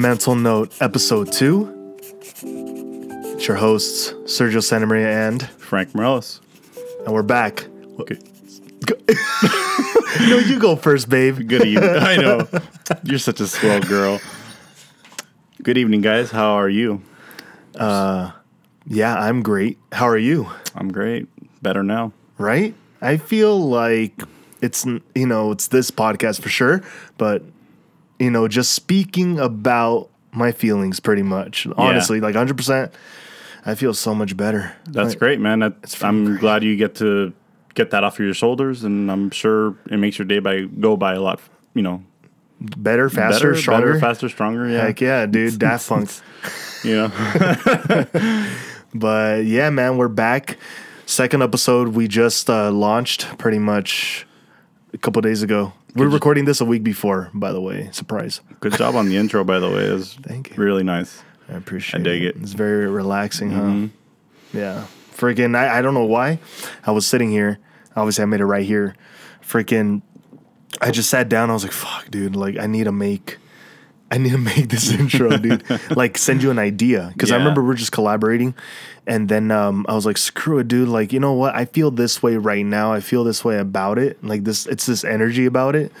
Mental Note, Episode 2. It's your hosts, Sergio Santamaria and, Frank Morales. and we're back. Okay. No, you go first, babe. Good evening. I know. You're such a swell girl. Good evening, guys. How are you? Uh, Yeah, I'm great. How are you? I'm great. Better now. Right? I feel like it's, you know, it's this podcast for sure, but, you know, just speaking about my feelings pretty much. Honestly, like 100%, I feel so much better. That's Like, great, man. That's, I'm glad you get to get that off of your shoulders, and I'm sure it makes your day by go by a lot. You know, Better, faster, better, stronger. better, faster, stronger. Yeah, Heck yeah, dude. Daft Punk. you know. But yeah, man, we're back. Second episode we just uh, launched pretty much a couple days ago. We're recording this a week before, by the way. Surprise. Good job on the intro, by the way. It was Thank you. really nice. I appreciate I dig it. It's very relaxing, huh? Mm-hmm. Yeah. Freaking, I, I don't know why. I was sitting here. Obviously, I made it right here. Freaking, I just sat down. I was like, fuck, dude. Like, I need to make. I need to make this intro, dude. Like, send you an idea because I remember we're just collaborating, and then um, I was like, "Screw it, dude! Like, you know what? I feel this way right now. I feel this way about it. Like this, it's this energy about it."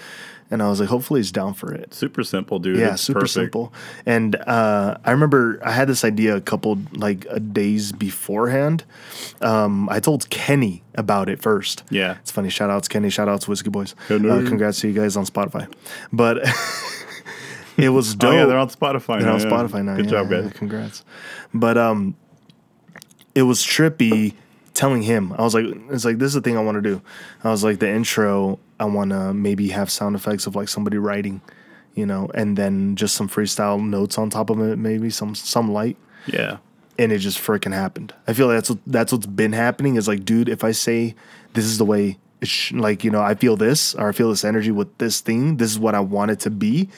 And I was like, "Hopefully, he's down for it." Super simple, dude. Yeah, It's super perfect. simple. And uh, I remember I had this idea a couple like uh, days beforehand. Um, I told Kenny about it first. Yeah. it's funny. Shout outs Kenny. Shout outs Whiskey Boys. Uh, congrats to you guys on Spotify. But it was dope. Oh yeah, they're on Spotify. They're now, on yeah. Spotify now. Good yeah, job, guys. congrats. But um, it was trippy telling him. I was like, it's like this is the thing I want to do. I was like, the intro. I want to maybe have sound effects of like somebody writing, you know, and then just some freestyle notes on top of it, maybe some some light. Yeah. And it just freaking happened. I feel like that's what, that's what's been happening. Is like, dude, if I say this is the way, sh- like you know, I feel this or I feel this energy with this thing. This is what I want it to be.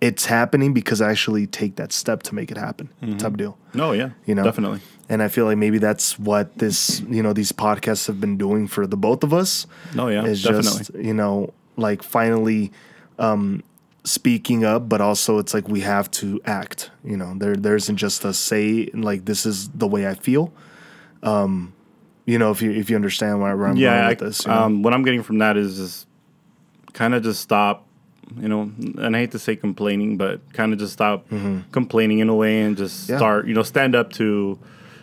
It's happening because I actually take that step to make it happen. Type of deal. No, yeah. You know? definitely. And I feel like maybe that's what this, you know, these podcasts have been doing for the both of us. No, yeah, is definitely. just you know, like finally um, speaking up, but also it's like we have to act. You know, there there isn't just a say like this is the way I feel. Um, you know, if you if you understand where I'm yeah, going I, this. you know? um, what I'm getting from that is just kind of just stop, you know, and I hate to say complaining, but kind of just stop complaining in a way and just Mm-hmm. Yeah. start, you know, stand up to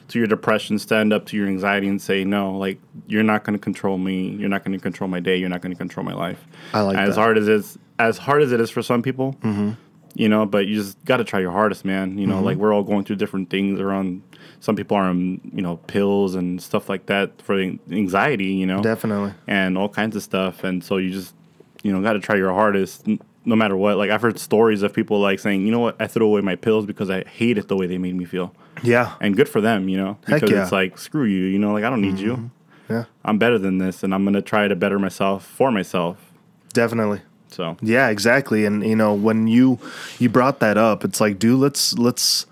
to your depression, stand up to your anxiety, and say no, like you're not going to control me, you're not going to control my day, you're not going to control my life. I like as that. hard as it's as hard as it is for some people. Mm-hmm. You know, but you just got to try your hardest, man. You know, like we're all going through different things. On some people are on, you know, pills and stuff like that for anxiety. You know, Definitely. and all kinds of stuff. And so you just, you know, got to try your hardest no matter what. Like I've heard stories of people like saying, you know what, I threw away my pills because I hated the way they made me feel. Yeah. And good for them, you know, Heck because yeah. it's like, screw you, you know, like I don't need you. Mm-hmm. Yeah. I'm better than this and I'm going to try to better myself for myself. Definitely. So, Yeah, exactly. And you know, when you you brought that up, it's like, dude, let's let's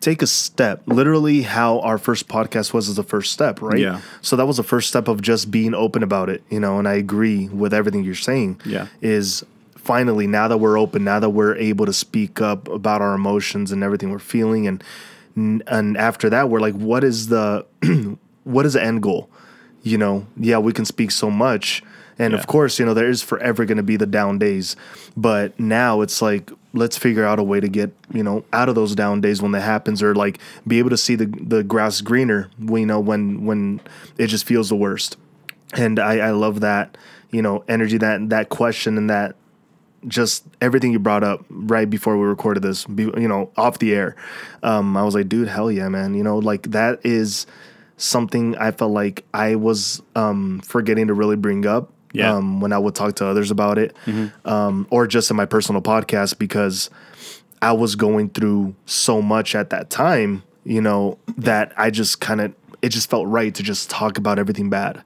take a step. Literally how our first podcast was as the first step, right? Yeah. So that was the first step of just being open about it, you know, and I agree with everything you're saying. Yeah. Is finally now that we're open, now that we're able to speak up about our emotions and everything we're feeling and and after that we're like what is the what is the end goal? You know, yeah, we can speak so much and of course, you know, there is forever going to be the down days. But now it's like, let's figure out a way to get, you know, out of those down days when that happens or like be able to see the, the grass greener, we know, when, when it just feels the worst. And I, I love that, you know, energy, that, that question and that just everything you brought up right before we recorded this, you know, off the air. Um, I was like, dude, hell yeah, man. You know, like that is something I felt like I was um, forgetting to really bring up Yeah. um, when I would talk to others about it, um, or just in my personal podcast because I was going through so much at that time, you know, that I just kind of it just felt right to just talk about everything bad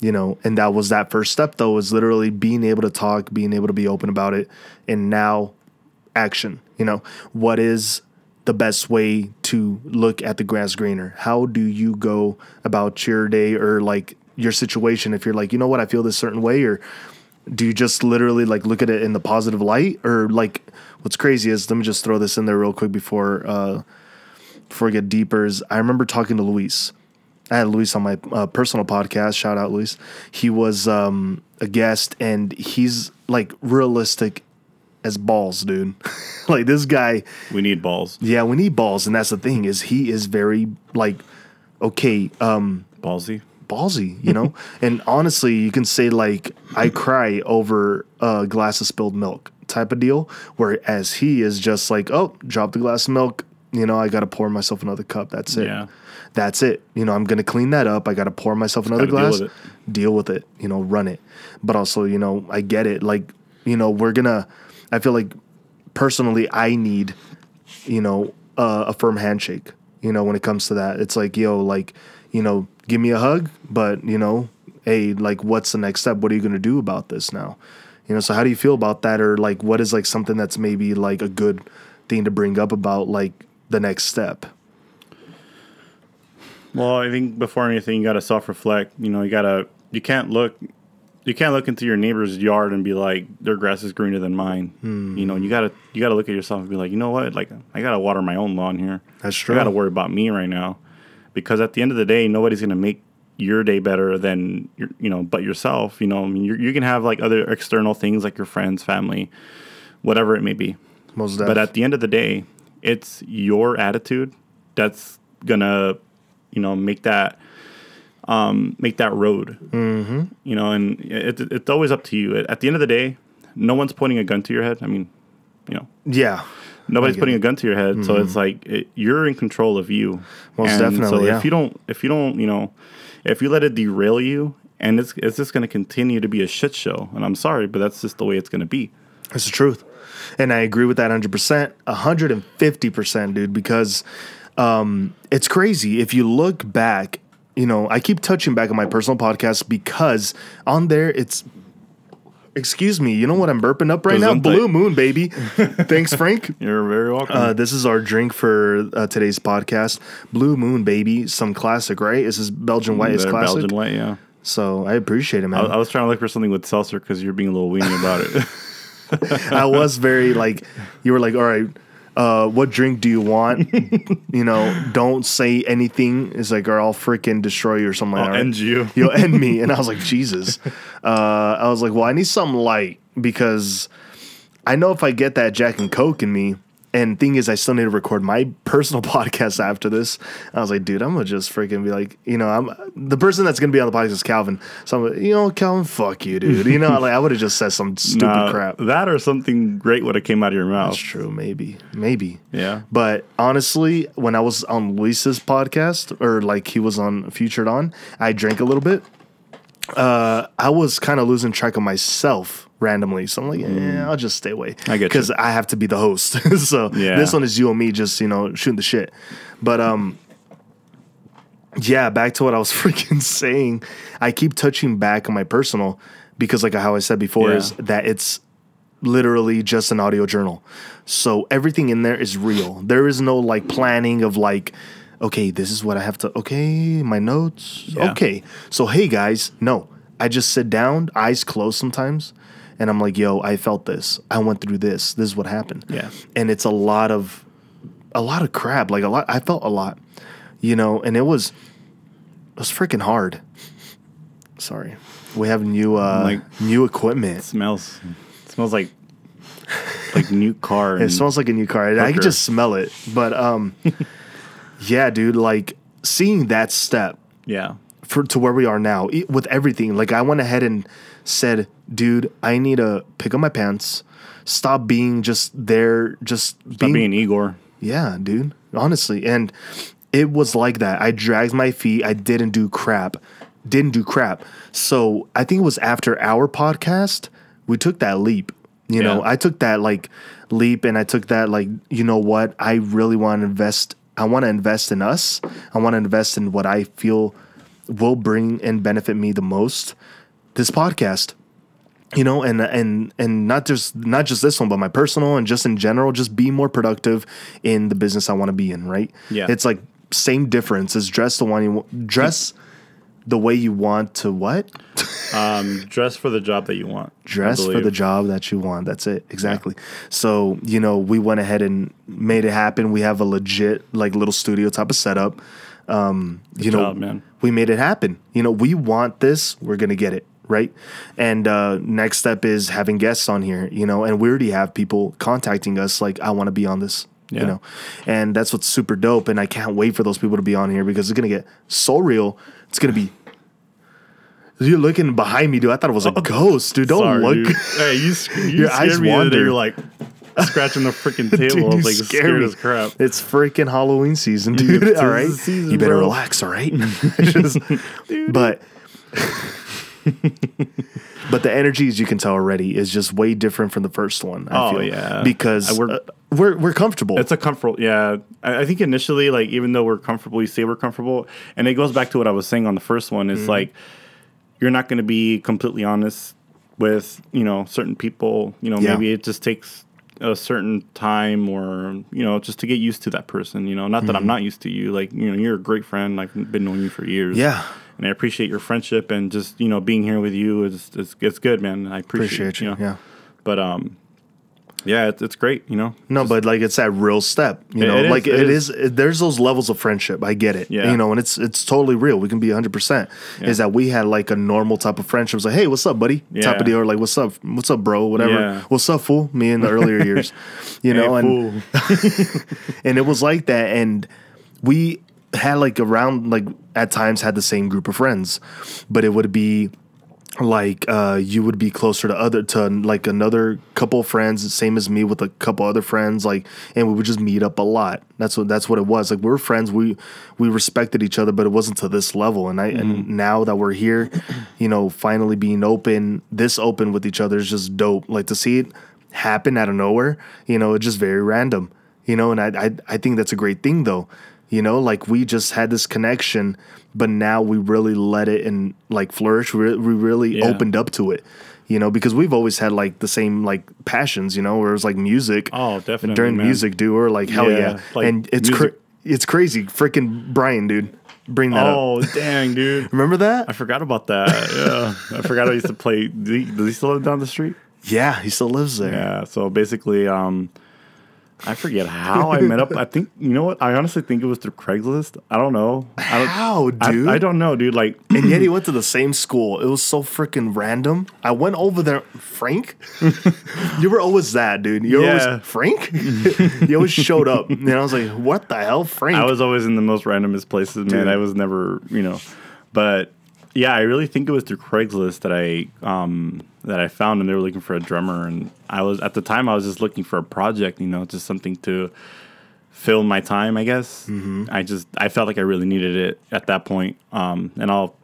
you know? And that was that first step though was literally being able to talk being able to be open about it and now action you know? What is the best way to look at the grass greener? How do you go about your day or like your situation if you're like you know what i feel this certain way or do you just literally like look at it in the positive light or like what's crazy is let me just throw this in there real quick before uh before I get deeper is I remember talking to Luis. I had Luis on my uh, personal podcast. Shout out Luis. He was um, a guest, and he's like realistic as balls, dude. like this guy, We need balls. yeah, we need balls, and that's the thing is he is very like okay, um, Ballsy. Ballsy, you know. and honestly, you can say like I cry over a glass of spilled milk type of deal, whereas he is just like, oh, drop the glass of milk. You know, I got to pour myself another cup. That's it. Yeah. That's it. You know, I'm gonna clean that up. I got to pour myself another gotta deal glass. with Deal with it. You know, run it. But also, you know, I get it. Like, you know, we're gonna. I feel like personally, I need, you know, uh, a firm handshake. You know, when it comes to that, it's like, yo, like, you know, give me a hug, but you know, hey, like, what's the next step? What are you gonna do about this now? You know, so how do you feel about that, or like, what is like something that's maybe like a good thing to bring up about like the next step? Well, I think before anything, you got to self-reflect. You know, you gotta. You can't look. You can't look into your neighbor's yard and be like, their grass is greener than mine. You know, you gotta. You gotta look at yourself and be like, you know what? Like, I gotta water my own lawn here. That's true. I gotta worry about me right now, because at the end of the day, nobody's gonna make your day better than your, you know, but yourself. You know, I mean, you you can have like other external things like your friends, family, whatever it may be. Most But at the end of the day, it's your attitude that's gonna, you know, make that um, make that road. Mm-hmm. You know, and it, it, it's always up to you. At the end of the day, no one's pointing a gun to your head. I mean, you know, yeah, nobody's putting a gun to your head. So it's like it, you're in control of you. Most And definitely, So yeah. if you don't, if you don't, you know, if you let it derail you, and it's it's just going to continue to be a shit show. And I'm sorry, but that's just the way it's going to be. It's the truth. And I agree with that 100%, 150%, dude, because um, it's crazy. If you look back, you know, I keep touching back on my personal podcast because on there it's, excuse me, you know what I'm burping up right now? Gesundheit. Blue Moon, baby. Thanks, Frank. You're very welcome. Uh, this is our drink for uh, today's podcast. Blue Moon, baby. Some classic, right? This is Belgian White. It's classic. Belgian white, yeah. So I appreciate it, man. I, I was trying to look for something with seltzer because you're being a little weenie about it. I was very like, you were like, all right, uh, what drink do you want? you know, don't say anything. It's like, or I'll freaking destroy you or something like I'll that. right? end you. You'll end me. And I was like, Jesus. Uh, I was like, well, I need something light because I know if I get that Jack and Coke in me, and thing is, I still need to record my personal podcast after this. I was like, dude, I'm gonna just freaking be like, you know, I'm the person that's gonna be on the podcast is Calvin. So I'm, like, you know, Calvin, fuck you, dude. You know, like I would have just said some stupid Nah, crap. That or something great would have came out of your mouth. That's true. Maybe. Maybe. Yeah. But honestly, when I was on Luis's podcast or like he was on Featured On, I drank a little bit. Uh, I was kind of losing track of myself randomly. So I'm like, yeah, I'll just stay away. I get. Because I have to be the host. so Yeah. this one is you and me just, you know, shooting the shit. But um yeah, back to what I was freaking saying. I keep touching back on my personal because like how I said before Yeah. is that it's literally just an audio journal. So everything in there is real. There is no like planning of like, okay, this is what I have to, okay, my notes. Yeah. Okay. So, hey guys, no, I just sit down, eyes closed sometimes, and I'm like, yo, I felt this. I went through this. This is what happened. Yeah. And it's a lot of, a lot of crap. Like a lot, I felt a lot, you know, and it was, it was freaking hard. Sorry. We have new, uh, Like- new equipment. It smells it smells like like new car. It smells like a new car. I can just smell it. But um, yeah, dude, like seeing that step yeah. for to where we are now with everything. Like I went ahead and said, dude, I need to pick up my pants, stop being just there, just Stop being Igor. yeah, dude. Honestly, and it was like that. I dragged my feet. I didn't do crap. Didn't do crap. So I think it was after our podcast, we took that leap. You know, I took that like leap and I took that like, you know what? I really want to invest. I want to invest in us. I want to invest in what I feel will bring and benefit me the most. This podcast you know and and and not just not just this one but my personal and just in general just be more productive in the business i want to be in right Yeah. it's like same difference as dress the one you dress the way you want to what? Um, dress for the job that you want. Dress for the job that you want. That's it. Exactly. So, you know, we went ahead and made it happen. We have a legit, like, little studio type of setup. Um, you know, job, man. we made it happen. You know, we want this, we're going to get it. Right. And uh, next step is having guests on here, you know, and we already have people contacting us like, I want to be on this. Yeah. You know, and that's what's super dope. And I can't wait for those people to be on here because it's gonna get so real. It's gonna be. You're looking behind me, dude. I thought it was a ghost, dude. Don't Sorry, look. dude. Hey, you, you Your scared eyes me wander. You're like scratching the freaking Dude, table. I was like scare scared as crap. It's freaking Halloween season, Dude, dude. all right, season, you better bro. relax. All right, Just- but but the energy, as you can tell already, is just way different from the first one. I Oh, feel, yeah. because I- we're- uh, we're we're comfortable. It's a comfortable, yeah. I, I think initially, like, even though we're comfortable, you say we're comfortable, and it goes back to what I was saying on the first one. Mm-hmm. It's like you're not going to be completely honest with you know certain people. You know, Yeah. maybe it just takes a certain time, or you know, just to get used to that person. You know, not that I'm not used to you. Like, you know, you're a great friend. I've been knowing you for years. Mm-hmm. yeah, and I appreciate your friendship and just you know being here with you is it's, it's good, man. I appreciate, appreciate you. know. Yeah. But um, yeah, it's, it's great. You know. No, but like it's that real step, you know. it like it it is. is. There's those levels of friendship. I get it. Yeah. You know, and it's it's totally real. We can be 100. percent Is that we had like a normal type of friendship? It's like, hey, what's up, buddy? Type Yeah. of deal. Or like, what's up? What's up, bro? Whatever. Yeah. What's up, fool? Me in the earlier years, you know, Hey, and and it was like that and we had like around like at times had the same group of friends but it would be like uh you would be closer to other to like another couple of friends same as me with a couple other friends like and we would just meet up a lot. That's what that's what it was. Like we were friends. We we respected each other but it wasn't to this level. And i and now that we're here you know finally being open this open with each other is just dope. Like to see it happen out of nowhere you know it's just very random you know and I, I i think that's a great thing though you know like we just had this connection but now we really let it and like flourish we, we really Yeah. opened up to it you know because we've always had like the same like passions you know where it was like music Oh, definitely, during man. music dude we're like hell yeah, Yeah, like and it's cra- it's crazy freaking brian dude bring that up Oh dang, dude! remember that I forgot about that. Yeah, I forgot I used to play. Does he, does he still live down the street? yeah he still lives there Yeah. So basically, um, I forget how I met up. I think you know what? I honestly think it was through Craigslist. I don't know. I don't, how I, dude I don't know, dude. Like, and yet he went to the same school. It was so freaking random. I went over there, Frank. you were always that, dude. You were Yeah. always Frank. you always showed up, and I was like, "What the hell, Frank?" I was always in the most randomest places, man. Dude. I was never, you know, but yeah, I really think it was through Craigslist that I um that I found, and they were looking for a drummer, and I was at the time I was just looking for a project, you know, just something to fill my time, I guess. Mm-hmm. I just I felt like I really needed it at that point, um, and I'll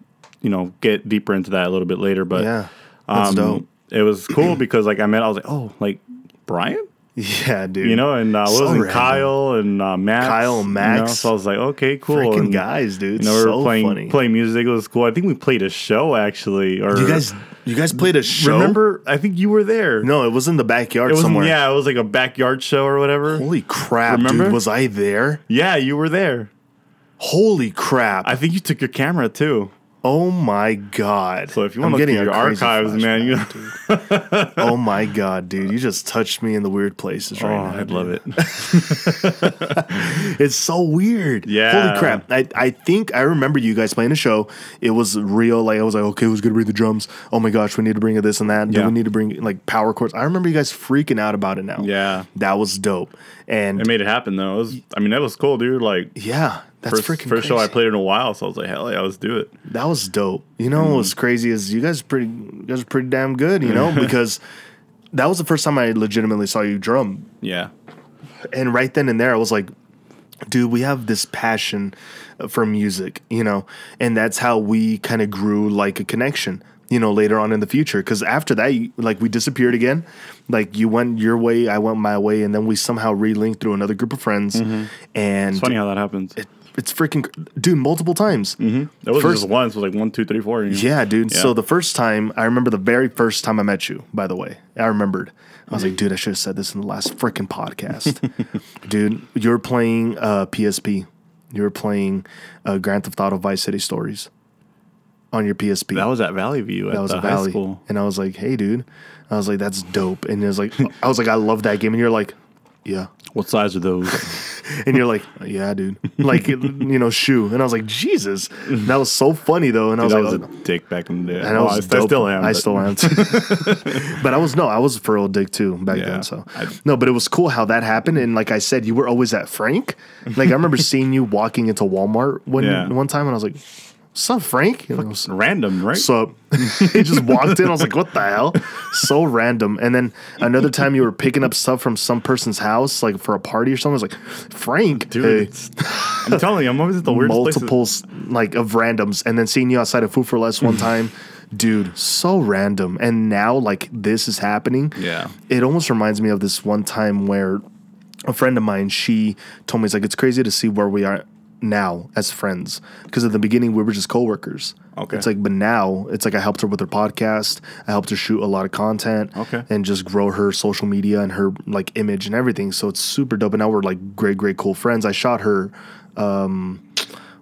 you know get deeper into that a little bit later, but yeah, um, dope. It was cool because like I met, I was like, oh, like Brian. Yeah, dude. You know, and uh, So was it, random. Kyle and uh, Max. Kyle and you Max. know? So I was like, okay, cool. freaking and, guys, dude. You know, we so were playing funny. playing music. It was cool. I think we played a show actually. Or you guys, you guys played a show. remember? I think you were there. No, it was in the backyard it was somewhere. yeah. It was like a backyard show or whatever. Holy crap, Remember? dude! Was I there? Yeah, you were there. Holy crap! I think you took your camera too. Oh my god! So if you want to look getting at your archives, man, you know, dude. oh my god, dude! You just touched me in the weird places oh, right now. I'd love it. It's so weird. Yeah. Holy crap. I, I think I remember you guys playing a show. It was real. Like, I was like, okay, who's to bring the drums? Oh my gosh, we need to bring this and that. Yeah. Do we need to bring like power chords? I remember you guys freaking out about it now. Yeah. That was dope. And It made it happen though. It was, I mean, that was cool, dude. Like yeah, that's first, freaking first show I played in a while, so I was like, hell yeah, let's do it. That was dope. You know what was crazy is you guys pretty you guys are pretty damn good, you know, because that was the first time I legitimately saw you drum. Yeah. and right then and there, I was like, dude, we have this passion uh, for music, you know, and that's how we kind of grew like a connection, you know, later on in the future. Because after that, you, like we disappeared again, like you went your way, I went my way, and then we somehow relinked through another group of friends, and It's funny how that happens. it, it's freaking, dude, multiple times. It wasn't First- just once. It was like one, two, three, four. You know? Yeah, dude. Yeah. So the first time, I remember the very first time I met you, by the way. I remembered. I was like, dude, I should have said this in the last freaking podcast. dude, you were playing uh, PSP. You were playing uh, Grand Theft Auto Vice City Stories. On your PSP. That was at Valley View at That was the a high Valley. school. And I was like, hey, dude. I was like, that's dope. And it was like, I was like, I love that game. And you're like, yeah. What size are those? And you're like, yeah, dude. Like, you know, shoe. And I was like, Jesus. That was so funny, though. And I was that like, was a dick back in the day. and I was I, dope. still am. I still am. But I was no, I was for real dick too back Yeah. then. So I- no, but it was cool how that happened. And like I said, you were always at Frank. Like I remember seeing you walking into Walmart one Yeah. one time, and I was like, "What's up, Frank?" And I was, Random, right? so he just walked in. I was like, "What the hell?" So random. And then another time you were picking up stuff from some person's house, like for a party or something. I was like, "Frank, Dude, hey." I'm telling you, I'm always at the weirdest places. multiples like of randoms, and then seeing you outside of Food for Less one time, dude, so random. And now like this is happening. Yeah. it almost reminds me of this one time where a friend of mine she told me it's like it's crazy to see where we are now as friends because at the beginning we were just coworkers. Okay. It's like, but now it's like I helped her with her podcast. I helped her shoot a lot of content. Okay. And just grow her social media and her like image and everything. So it's super dope. And now we're like great, great, cool friends. I shot her, um,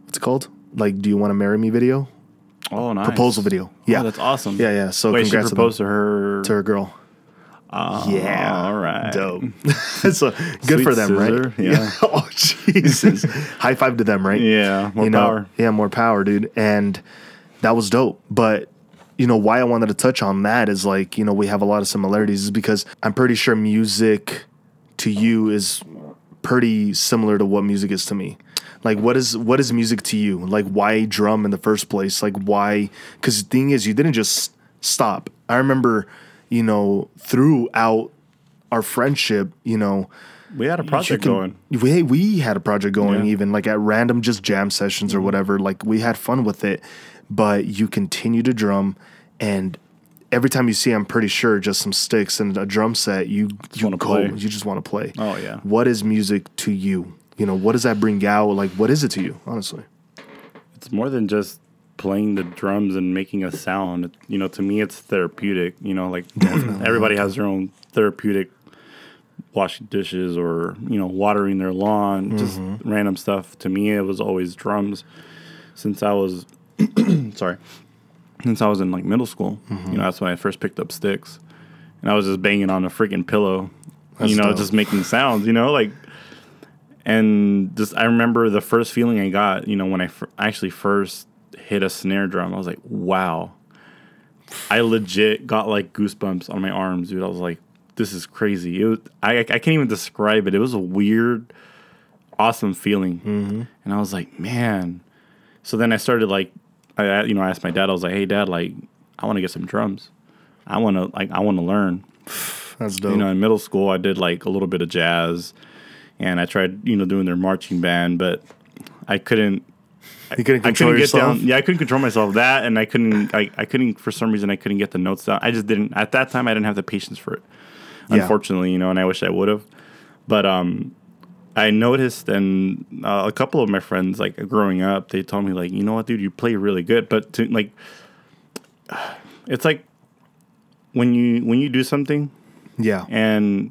what's it called? Like, do you want to marry me video? Oh, nice. Proposal video. Yeah. Oh, that's awesome. Yeah, yeah. So Wait, she congrats to proposed to her. to her girl. Yeah. all right. Dope. so good Sweet for them, scissor, right? yeah. oh Jesus. High five to them, right? Yeah, more you know, power. Yeah, more power, dude. And that was dope. But you know why I wanted to touch on that is like you know we have a lot of similarities is because I'm pretty sure music to you is pretty similar to what music is to me. Like what is what is music to you? Like why drum in the first place? Like why? Because the thing is, you didn't just stop. I remember, you know, throughout our friendship, you know, We had a project can- going. We we had a project going Yeah. even like at random just jam sessions or mm-hmm. whatever. Like we had fun with it, but you continue to drum, and every time you see, I'm pretty sure just some sticks and a drum set, you you wanna go, play. you just want to play. Oh, yeah. What is music to you? You know, what does that bring out? Like, what is it to you? Honestly, It's more than just playing the drums and making a sound. You know, to me, it's therapeutic. You know, like everybody has their own therapeutic washing dishes or you know watering their lawn, just mm-hmm. random stuff. To me, it was always drums. Since I was sorry, since I was in like middle school, mm-hmm. you know, that's when I first picked up sticks, and I was just banging on a freaking pillow. That's you know, dope. just making sounds. You know, like and just I remember the first feeling I got, you know, when I fir- actually first hit a snare drum, I was like, wow. I legit got like goosebumps on my arms, dude. I was like, this is crazy. It was, I I can't even describe it. It was a weird, awesome feeling, Mm-hmm. and I was like, man. So then I started like, I I- you know I asked my dad. I was like, hey dad, like I want to get some drums. I want to like I want to learn that's dope. you know, in middle school, I did like a little bit of jazz, and I tried, you know, doing their marching band, but I couldn't. You couldn't I couldn't get yourself. down. Yeah, I couldn't control myself. That, and I couldn't. I, I couldn't for some reason. I couldn't get the notes down. I just didn't. At that time, I didn't have the patience for it. Yeah. Unfortunately, you know, and I wish I would have. But um, I noticed, and uh, a couple of my friends, like growing up, they told me, like, you know what, dude, you play really good, but to like, it's like when you when you do something Yeah, and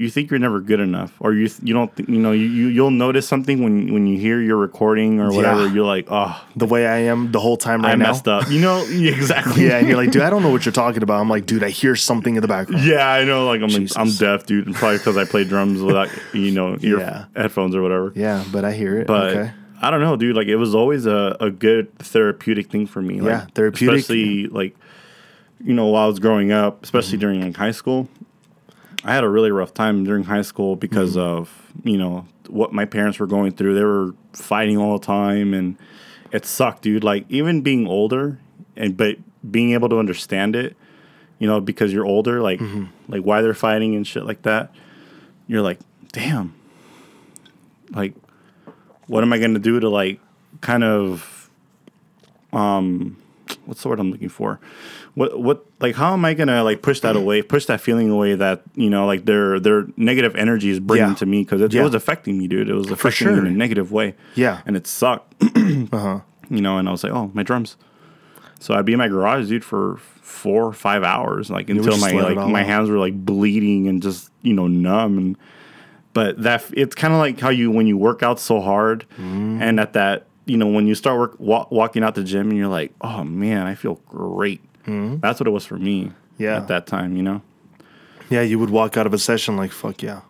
you think you're never good enough, or you th- you don't th- you know you, you you'll notice something when when you hear your recording or whatever. Yeah. You're like, oh, the way I am the whole time right I now. messed up. You know exactly. Yeah, and you're like, dude, I don't know what you're talking about. I'm like, dude, I hear something in the background. Yeah, I know. Like I'm like, I'm deaf, dude, and probably because I play drums without you know ear Yeah. headphones or whatever. Yeah, but I hear it. But okay. I don't know, dude. Like it was always a, a good therapeutic thing for me. Like, Yeah, therapeutic. especially like you know while I was growing up, especially Mm-hmm. during like high school. I had a really rough time during high school because Mm-hmm. of you know what my parents were going through. They were fighting all the time, and it sucked, dude. Like even being older, and but being able to understand it, you know, because you're older, like Mm-hmm. like why they're fighting and shit like that. You're like, damn, like what am I going to do to like kind of um what's the word I'm looking for? What what like how am I going to like push that away, push that feeling away that, you know, like their their negative energy is bringing Yeah. to me cuz it, Yeah. was affecting me, dude. It was affecting me sure. in a negative way. Yeah. And it sucked. Uh-huh. You know, and I was like, "Oh, my drums." So I'd be in my garage, dude, for 4 or 5 hours like until my like my hands were like bleeding and just, you know, numb and but that it's kind of like how you when you work out so hard Mm. and at that you know, when you start work, wa- walking out the gym and you're like, oh man, I feel great. That's what it was for me. Mm-hmm. Yeah. At that time, you know, Yeah, you would walk out of a session like fuck yeah.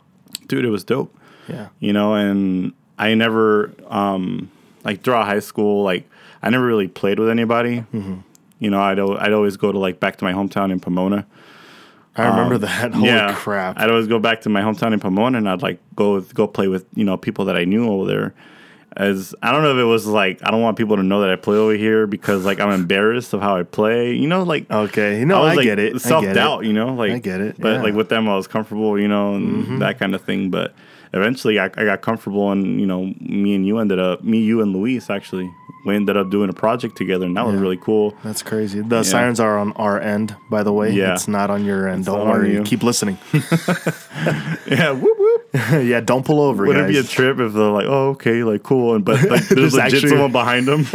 dude, it was dope. Yeah. You know, and I never, um, like throughout high school, like I never really played with anybody. Mm-hmm. You know, I'd I'd always go to like back to my hometown in Pomona. I remember that. Holy Um, yeah, crap. I'd always go back to my hometown in Pomona, and I'd like go go play with you know people that I knew over there. As I don't know if it was like I don't want people to know that I play over here because like I'm embarrassed of how I play. You know, like Okay. No, was I like get it. Self doubt, you know, like I get it, But yeah. Mm-hmm. like with them, I was comfortable, you know, and that kind of thing. But eventually, I, I got comfortable, and you know, me and you ended up, me, you, and Luis actually, we ended up doing a project together, and that was really cool. That's crazy. The sirens are on our end, by the way. Yeah. It's not on your end. Don't worry. you. Keep listening. Yeah, whoop whoop. yeah, don't pull over, Would it be a trip if they're like, oh, okay, like cool, and but like there's, There's legit actually- someone behind them.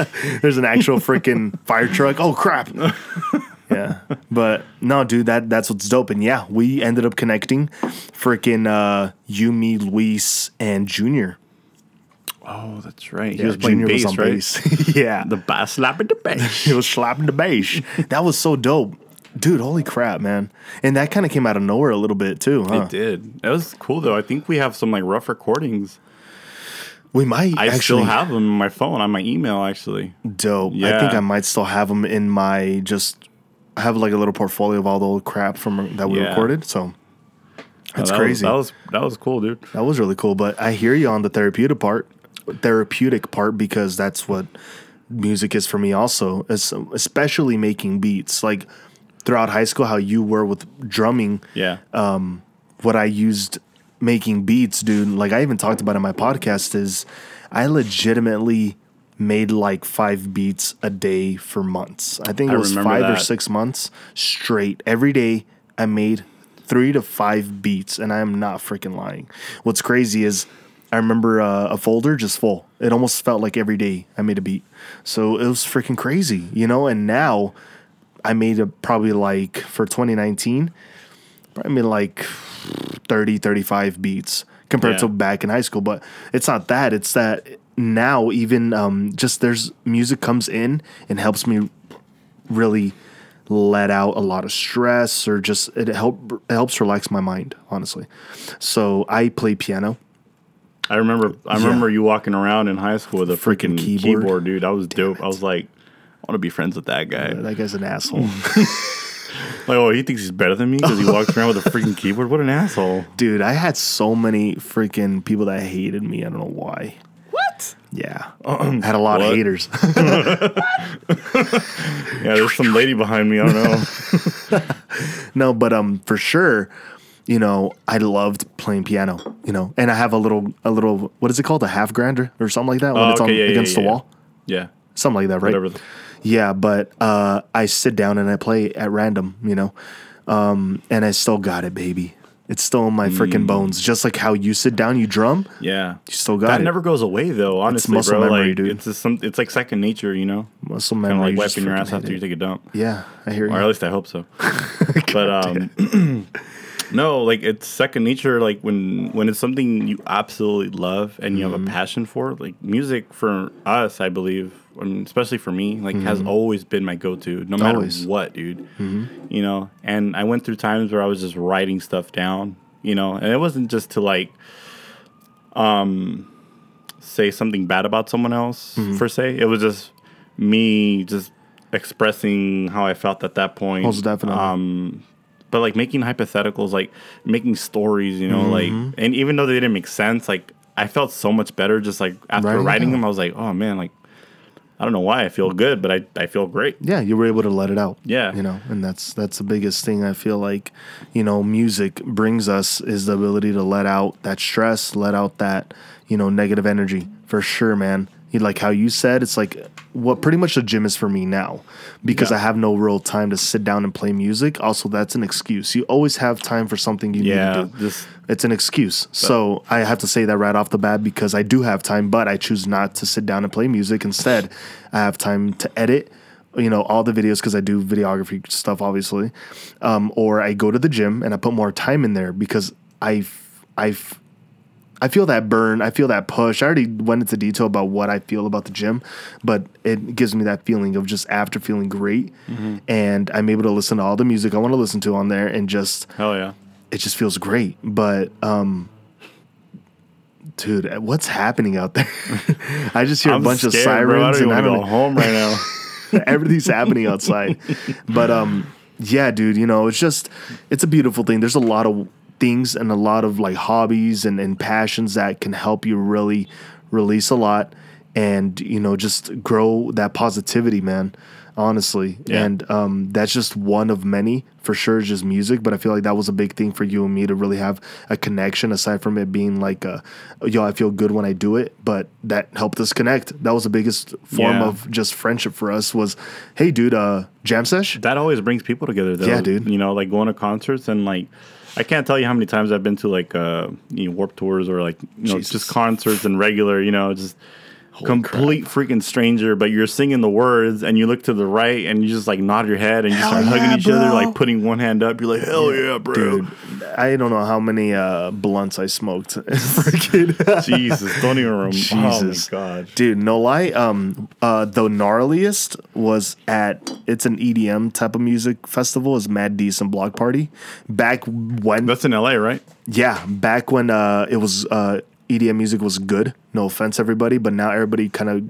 There's an actual freaking fire truck. Oh crap. yeah. But no, dude, that that's what's dope. And yeah, we ended up connecting freaking uh you, me, Luis, and Junior. Oh, that's right. He Yeah, was playing Junior bass, was on right? bass. yeah. The bass slapping the bass. he was slapping the bass. that was so dope. Dude, holy crap, man. And that kind of came out of nowhere a little bit too, huh? It did. That was cool though. I think we have some like rough recordings. We might I actually still have them on my phone, on my email actually. dope. I think I might still have them in my just I have like a little portfolio of all the old crap from that we Yeah. recorded. So oh, that's that crazy. Was, that was that was cool, dude. That was really cool, but I hear you on the therapeutic part, therapeutic part because that's what music is for me. Also, es- especially making beats. Like throughout high school, how you were with drumming, Yeah. Um, what I used making beats, dude. Like I even talked about in my podcast is I legitimately made like five beats a day for months. I think it I was five or six months straight. Every day I made three to five beats, and I am not freaking lying. What's crazy is I remember uh, a folder just full. It almost felt like every day I made a beat. So it was freaking crazy, you know. And now I made a probably like for 2019, probably made like 30, 35 beats compared Yeah. to back in high school. But it's not that. It's that now even um, just there's music comes in and helps me really let out a lot of stress or just it help it helps relax my mind honestly. So I play piano. I remember I Yeah. remember you walking around in high school with a freaking keyboard. keyboard. dude. I was dope. I was like, I want to be friends with that guy. That guy's an asshole. Like, oh, he thinks he's better than me because he walks around with a freaking keyboard. What an asshole! Dude, I had so many freaking people that hated me. I don't know why. What? Yeah. I had a lot of haters. Yeah, there's some lady behind me. I don't know. No, but um, for sure, you know, I loved playing piano. You know, and I have a little, a little, what is it called, a half grander or something like that when Oh, it's on okay, yeah, yeah, against the yeah. wall, Yeah, something like that, right? whatever. Yeah, but uh, I sit down and I play at random. You know, um, and I still got it, baby. It's still in my Mm. freaking bones. Just like how you sit down, you drum, Yeah, you still got it. that it. never goes away though. Honestly, muscle bro, memory, like dude. it's just some. It's like second nature, you know. Muscle Kind of memory. like you wiping your ass after hate you take a dump. Yeah, I hear you. or at least I hope so. but um, no, like it's second nature. Like when when it's something you absolutely love and you have Mm-hmm. a passion for, like music for us, I believe, I mean, especially for me, like has always been my go-to, no matter Mm-hmm. Always. Mm-hmm. what, dude. You know, and I went through times where I was just writing stuff down, you know, and it wasn't just to like um say something bad about someone else Mm-hmm. per se. It was just me just expressing how I felt at that point. Most definitely. Um, but like making hypotheticals, like making stories, you know, Mm-hmm. like, and even though they didn't make sense, like I felt so much better just like after Writing writing them. I was like, oh man, like I don't know why I feel good, but I, I feel great. yeah, you were able to let it out. Yeah. you know, and that's that's the biggest thing I feel like, you know, music brings us is the ability to let out that stress, let out that you know negative energy for sure, man. Like how you said it's like what pretty much the gym is for me now because Yeah. I have no real time to sit down and play music. Also, that's an excuse. You always have time for something you Yeah, need to do. just It's an excuse. So I have to say that right off the bat because I do have time, but I choose not to sit down and play music. Instead, I have time to edit, you know, all the videos because I do videography stuff, obviously. Um, or I go to the gym and I put more time in there because I've, I've, I feel that burn. I feel that push. I already went into detail about what I feel about the gym, but it gives me that feeling of just after feeling great, Mm-hmm. and I'm able to listen to all the music I want to listen to on there, and just Hell yeah. it just feels great. But um, dude, what's happening out there? I just hear a I'm bunch of scared, bro. I sirens, and I'm go home right now. everything's happening outside. But um, yeah, dude, you know, it's just it's a beautiful thing. There's a lot of things and a lot of like hobbies and, and passions that can help you really release a lot and you know just grow that positivity, man. Honestly, Yeah. and um, that's just one of many for sure. is Just music, but I feel like that was a big thing for you and me to really have a connection. Aside from it being like, a, yo, I feel good when I do it, but that helped us connect. That was the biggest form Yeah. of just friendship for us was, hey, dude, uh, jam sesh. that always brings people together though. Yeah, dude. You know, like going to concerts and like I can't tell you how many times I've been to like uh you know warp tours or like you know Jesus. just concerts and regular, you know, just complete freaking stranger, but you're singing the words and you look to the right and you just like nod your head and you Hell start hugging yeah, each other, like putting one hand up. You're like, hell yeah, bro. Dude, I don't know how many uh, blunts I smoked. Jesus, don't even remember. Jesus. Oh my god. Dude, no lie. Um, uh, the gnarliest was at it's an EDM type of music festival. Is Mad Decent Block Party back when? That's in LA, right? yeah, back when uh, it was uh, EDM music was good. No offense, everybody, but now everybody kind of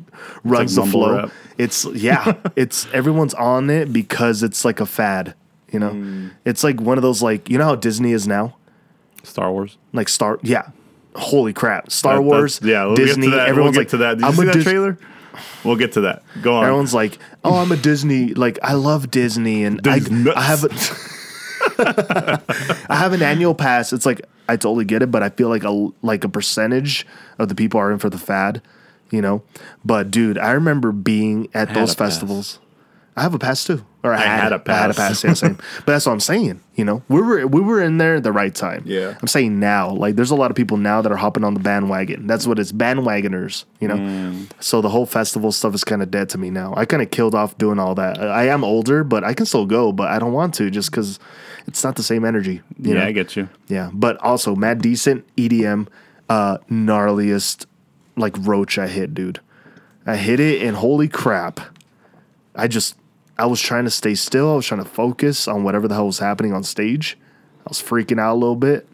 runs like the flow. rap. It's yeah, it's everyone's on it because it's like a fad. You know, Hmm. it's like one of those like you know how Disney is now, Star Wars. like Star. Yeah, holy crap, Star That- Wars. yeah, we'll Disney. get to that. Everyone's we'll like to that. Did you I'm see that Dis- trailer? We'll get to that. Go on. Everyone's like, "Oh, I'm a Disney. Like, I love Disney, and I, nuts. I have a, I have an annual pass. It's like I totally get it, but I feel like a like a percentage of the people are in for the fad, you know. But dude, I remember being at had those a pass. festivals. I have a pass too, or I, I had, had I had a pass. pass. Yeah, same. but that's what I'm saying. You know, we were we were in there at the right time. Yeah. I'm saying now, like, there's a lot of people now that are hopping on the bandwagon. That's what it's bandwagoners. You know, Mm. so the whole festival stuff is kind of dead to me now. I kind of killed off doing all that. I am older, but I can still go, but I don't want to just because it's not the same energy. You yeah, know? I get you. Yeah, but also Mad Decent EDM, uh, gnarliest like roach I hit, dude. I hit it, and holy crap! I just I was trying to stay still. I was trying to focus on whatever the hell was happening on stage. I was freaking out a little bit.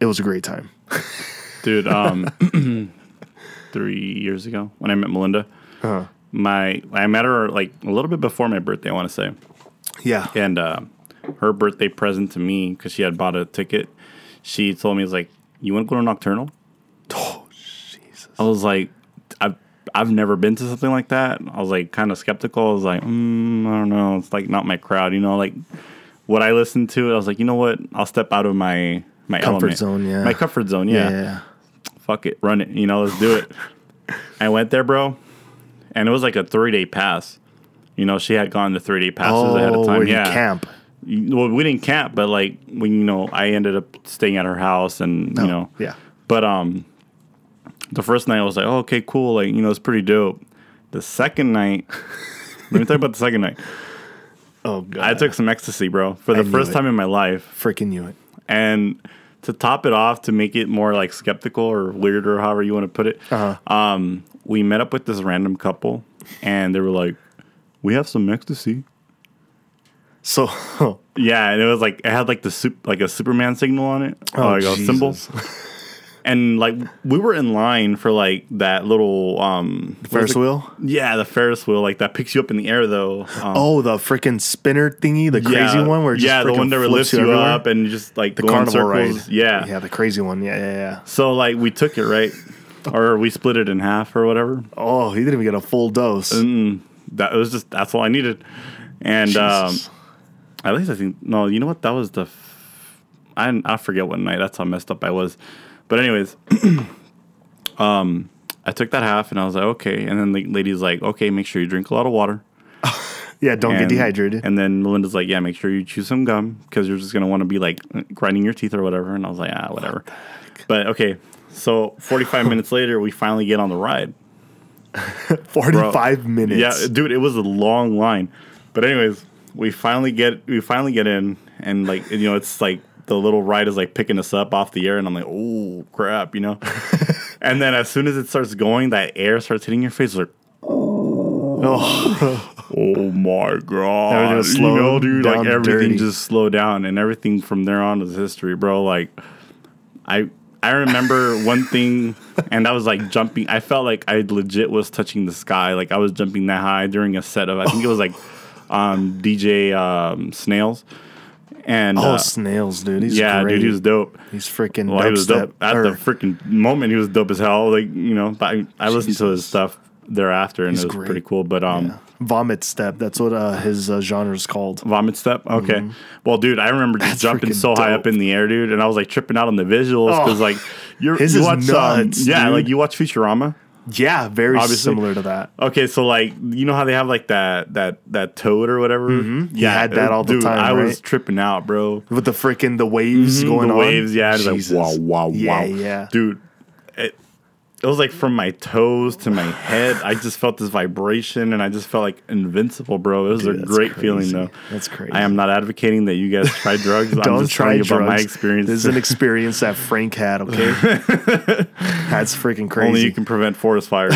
It was a great time. dude. Um, three years ago when I met Melinda, Uh-huh. my I met her like a little bit before my birthday. I want to say, Yeah, and uh, her birthday present to me because she had bought a ticket. She told me, "It's like you want to go to Nocturnal." Oh, Jesus. I was like, I've I've never been to something like that. I was like kind of skeptical. I was like, mm, I don't know. It's like not my crowd. You know, like what I listened to. I was like, you know what? I'll step out of my my Comfort element. zone, yeah. my comfort zone. Yeah. yeah fuck it, run it. You know, let's do it. I went there, bro, and it was like a three day pass. You know, she had gone the three day passes ahead of Oh, time. yeah, camp. Well, we didn't camp, but like we, you know, I ended up staying at her house, and you Oh, know, yeah. But um, the first night I was like, oh, okay, cool, like you know, it's pretty dope. The second night, let me talk about the second night. Oh god, I took some ecstasy, bro, for the first it. time in my life. freaking knew it. And to top it off, to make it more like skeptical or weird or however you want to put it, Uh-huh. um, we met up with this random couple, and they were like, "We have some ecstasy." So, Yeah, and it was like it had like the soup, like a Superman signal on it, Oh, like a symbol. And like we were in line for like that little um Ferris wheel. Yeah, the Ferris wheel, like that picks you up in the air though. Um, Oh, the freaking spinner thingy, the crazy yeah, one where it just yeah, the one that lifts you everywhere. up and just like the carnival ride. Yeah. yeah, the crazy one. Yeah, yeah, yeah. So like we took it right, or we split it in half or whatever. Oh, he didn't even get a full dose. Mm, that was just that's all I needed. And um, Jesus. At least I think no, you know what? That was the f- I I forget what night. That's how messed up I was. But anyways, um, I took that half and I was like, okay. And then the lady's like, okay, make sure you drink a lot of water. yeah, don't get dehydrated. And then Melinda's like, yeah, make sure you chew some gum because you're just gonna want to be like grinding your teeth or whatever. And I was like, ah, whatever. But okay. So 45 minutes later, we finally get on the ride. Forty-five minutes. Yeah, dude, it was a long line. But anyways, we finally get we finally get in and like you know it's like the little ride is like picking us up off the air, and I'm like, oh crap, you know. and then as soon as it starts going, that air starts hitting your face, like. Oh, Oh my god! Everything was you know, dude, like everything dirty. just slowed down, and everything from there on is history, bro. Like, I I remember one thing, and that was like jumping. I felt like I legit was touching the sky, like I was jumping that high during a set of I think it was like um, DJ um, Snails, and oh uh, snails, dude. He's yeah, great. dude, he was dope. He's freaking Well, he was dope at the freaking moment. He was dope as hell. Like you know, but I, I listened to his stuff thereafter, and He's it was great. pretty cool. But um. yeah. Vomit step. That's what uh, his uh, genre is called. Vomit step. Okay. Well, dude, I remember just That's jumping so high up in the air, dude, and I was like tripping out on the visuals Oh. because like you're His you is watch nuts, um, yeah, dude. like you watch Futurama. Yeah, very Obviously. similar to that. Okay, so like you know how they have like that that that toad or whatever. Mm-hmm. He had that all the time, I was tripping out, bro. With the freaking the waves going the on. waves, yeah, like wow, wow, Yeah, wow, yeah. dude. It, was like from my toes to my head. I just felt this vibration, and I just felt like invincible, bro. It was Dude, a great feeling, though. That's crazy. I am not advocating that you guys try drugs. I'm Don't just try drugs. about my experience. This is an experience that Frank had. Okay, that's freaking crazy. Only you can prevent forest fires.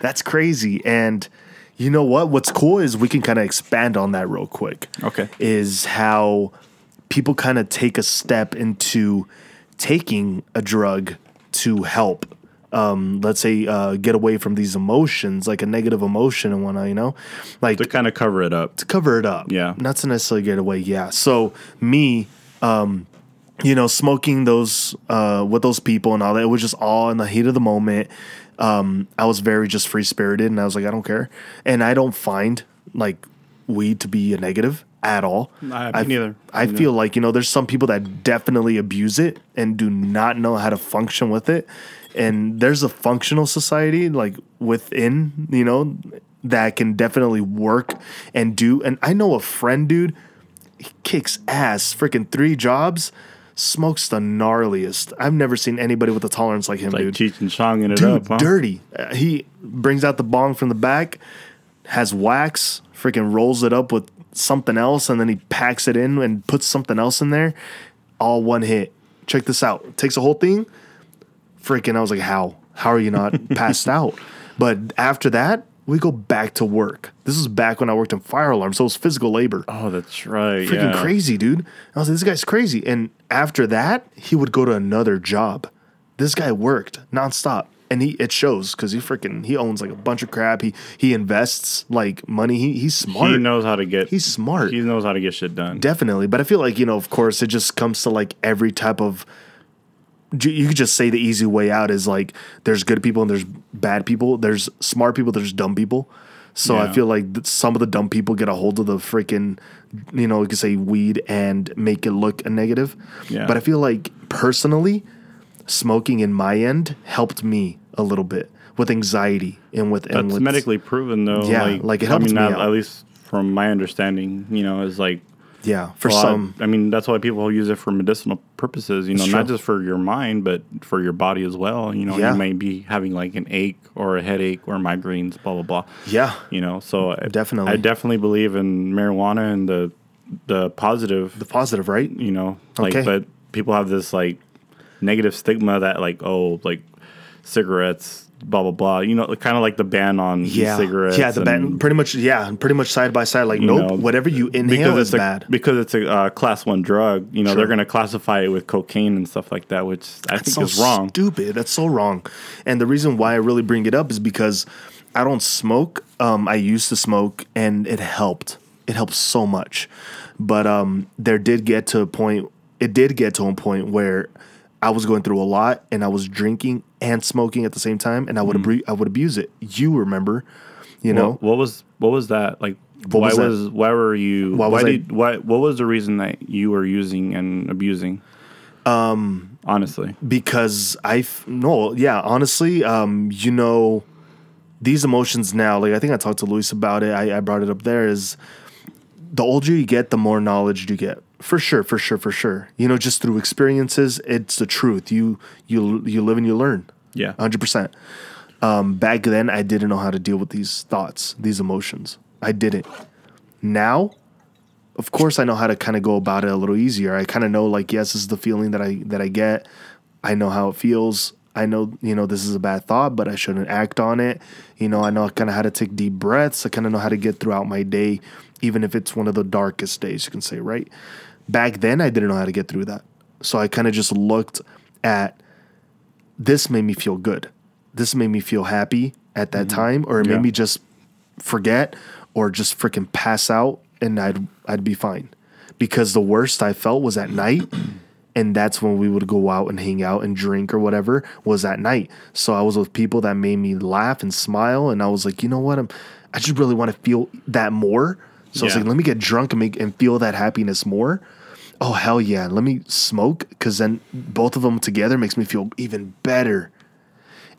That's crazy. And you know what? What's cool is we can kind of expand on that real quick. Okay. Is how people kind of take a step into taking a drug to help. Um, let's say uh, get away from these emotions, like a negative emotion and whatnot. You know, like to kind of cover it up. to cover it up. Yeah. Not to necessarily get away. Yeah. So me, um, you know, smoking those uh, with those people and all that, it was just all in the heat of the moment. Um, I was very just free spirited and I was like, I don't care. And I don't find like weed to be a negative at all. I- neither. I feel like, you know, there's some people that definitely abuse it and do not know how to function with it. And there's a functional society like within, you know, that can definitely work and do. And I know a friend, dude, he kicks ass, freaking three jobs, smokes the gnarliest. I've never seen anybody with a tolerance like him, Like dude. Cheech and Chonging it Dude, up. Huh? dirty. Uh, he brings out the bong from the back, has wax, freaking rolls it up with something else, and then he packs it in and puts something else in there. All one hit. Check this out. Takes a whole thing. Freaking, I was like, how? How are you not passed out? But after that, we go back to work. This was back when I worked in fire alarm, so it was physical labor Oh, that's right. freaking yeah. crazy, dude. I was like, this guy's crazy. And after that, he would go to another job. This guy worked nonstop. And he it shows because he freaking he owns like a bunch of crap. He he invests like money. He he's smart. He knows how to get. he's smart. He knows how to get shit done. Definitely. But I feel like, you know, of course, it just comes to like every type of. You could just say the easy way out is like there's good people and there's bad people. There's smart people, there's dumb people. So I feel like th- some of the dumb people get a hold of the freaking, you know, you could say weed and make it look a negative. Yeah. But I feel like personally, smoking in my end helped me a little bit with anxiety and with and That's with medically proven, though. Yeah, like, like, it I mean, me at, out. at least from my understanding, you know, is like yeah for some I mean, that's why people use it for medicinal purposes. You know, not just for your mind, but for your body as well. You know, Yeah. you may be having like an ache or a headache or migraines, blah blah blah. yeah You know, so I- Definitely. I definitely believe in marijuana and the the positive. the positive right you know, like, Okay. but people have this like negative stigma that like, oh, like cigarettes, blah blah blah. You know, kind of like the ban on yeah cigarettes. yeah the ban, pretty much yeah pretty much side by side like nope know, whatever you inhale because is a, bad because it's a uh, class one drug. You know, Sure. they're going to classify it with cocaine and stuff like that, which I That's think is wrong. Stupid. That's so wrong. And the reason why I really bring it up is because I don't smoke. Um, I used to smoke, and it helped. It helped so much. But um, there did get to a point. It did get to a point where I was going through a lot, and I was drinking and smoking at the same time, and I would abu- I would abuse it. You remember, you know? What, was what was that like? What why was was, why were you Why why, I- did why what was the reason that you were using and abusing? Um, honestly, because I no, yeah, honestly, um, you know, these emotions now, like I think I talked to Luis about it. I, I brought it up there. Is the older you get, the more knowledge you get. For sure, for sure, for sure. You know, just through experiences, it's the truth. You you you live and you learn. yeah, hundred percent. Um, back then, I didn't know how to deal with these thoughts, these emotions. I didn't. Now, of course I know how to kind of go about it a little easier. I kind of know like yes, this is the feeling that I that I get. I know how it feels. I know you know this is a bad thought, but I shouldn't act on it. You know, I know kind of how to take deep breaths. I kind of know how to get throughout my day, even if it's one of the darkest days. You can say right. Back then, I didn't know how to get through that, so I kind of just looked at this made me feel good. This made me feel happy at that mm-hmm. time, or it Yeah. made me just forget or just freaking pass out and I'd I'd be fine. Because the worst I felt was at night and that's when we would go out and hang out and drink or whatever was at night. So I was with people that made me laugh and smile and I was like, "You know what? I'm I just really want to feel that more." So I was like, "Let me get drunk and make and feel that happiness more." Oh hell yeah, let me smoke cuz then both of them together makes me feel even better.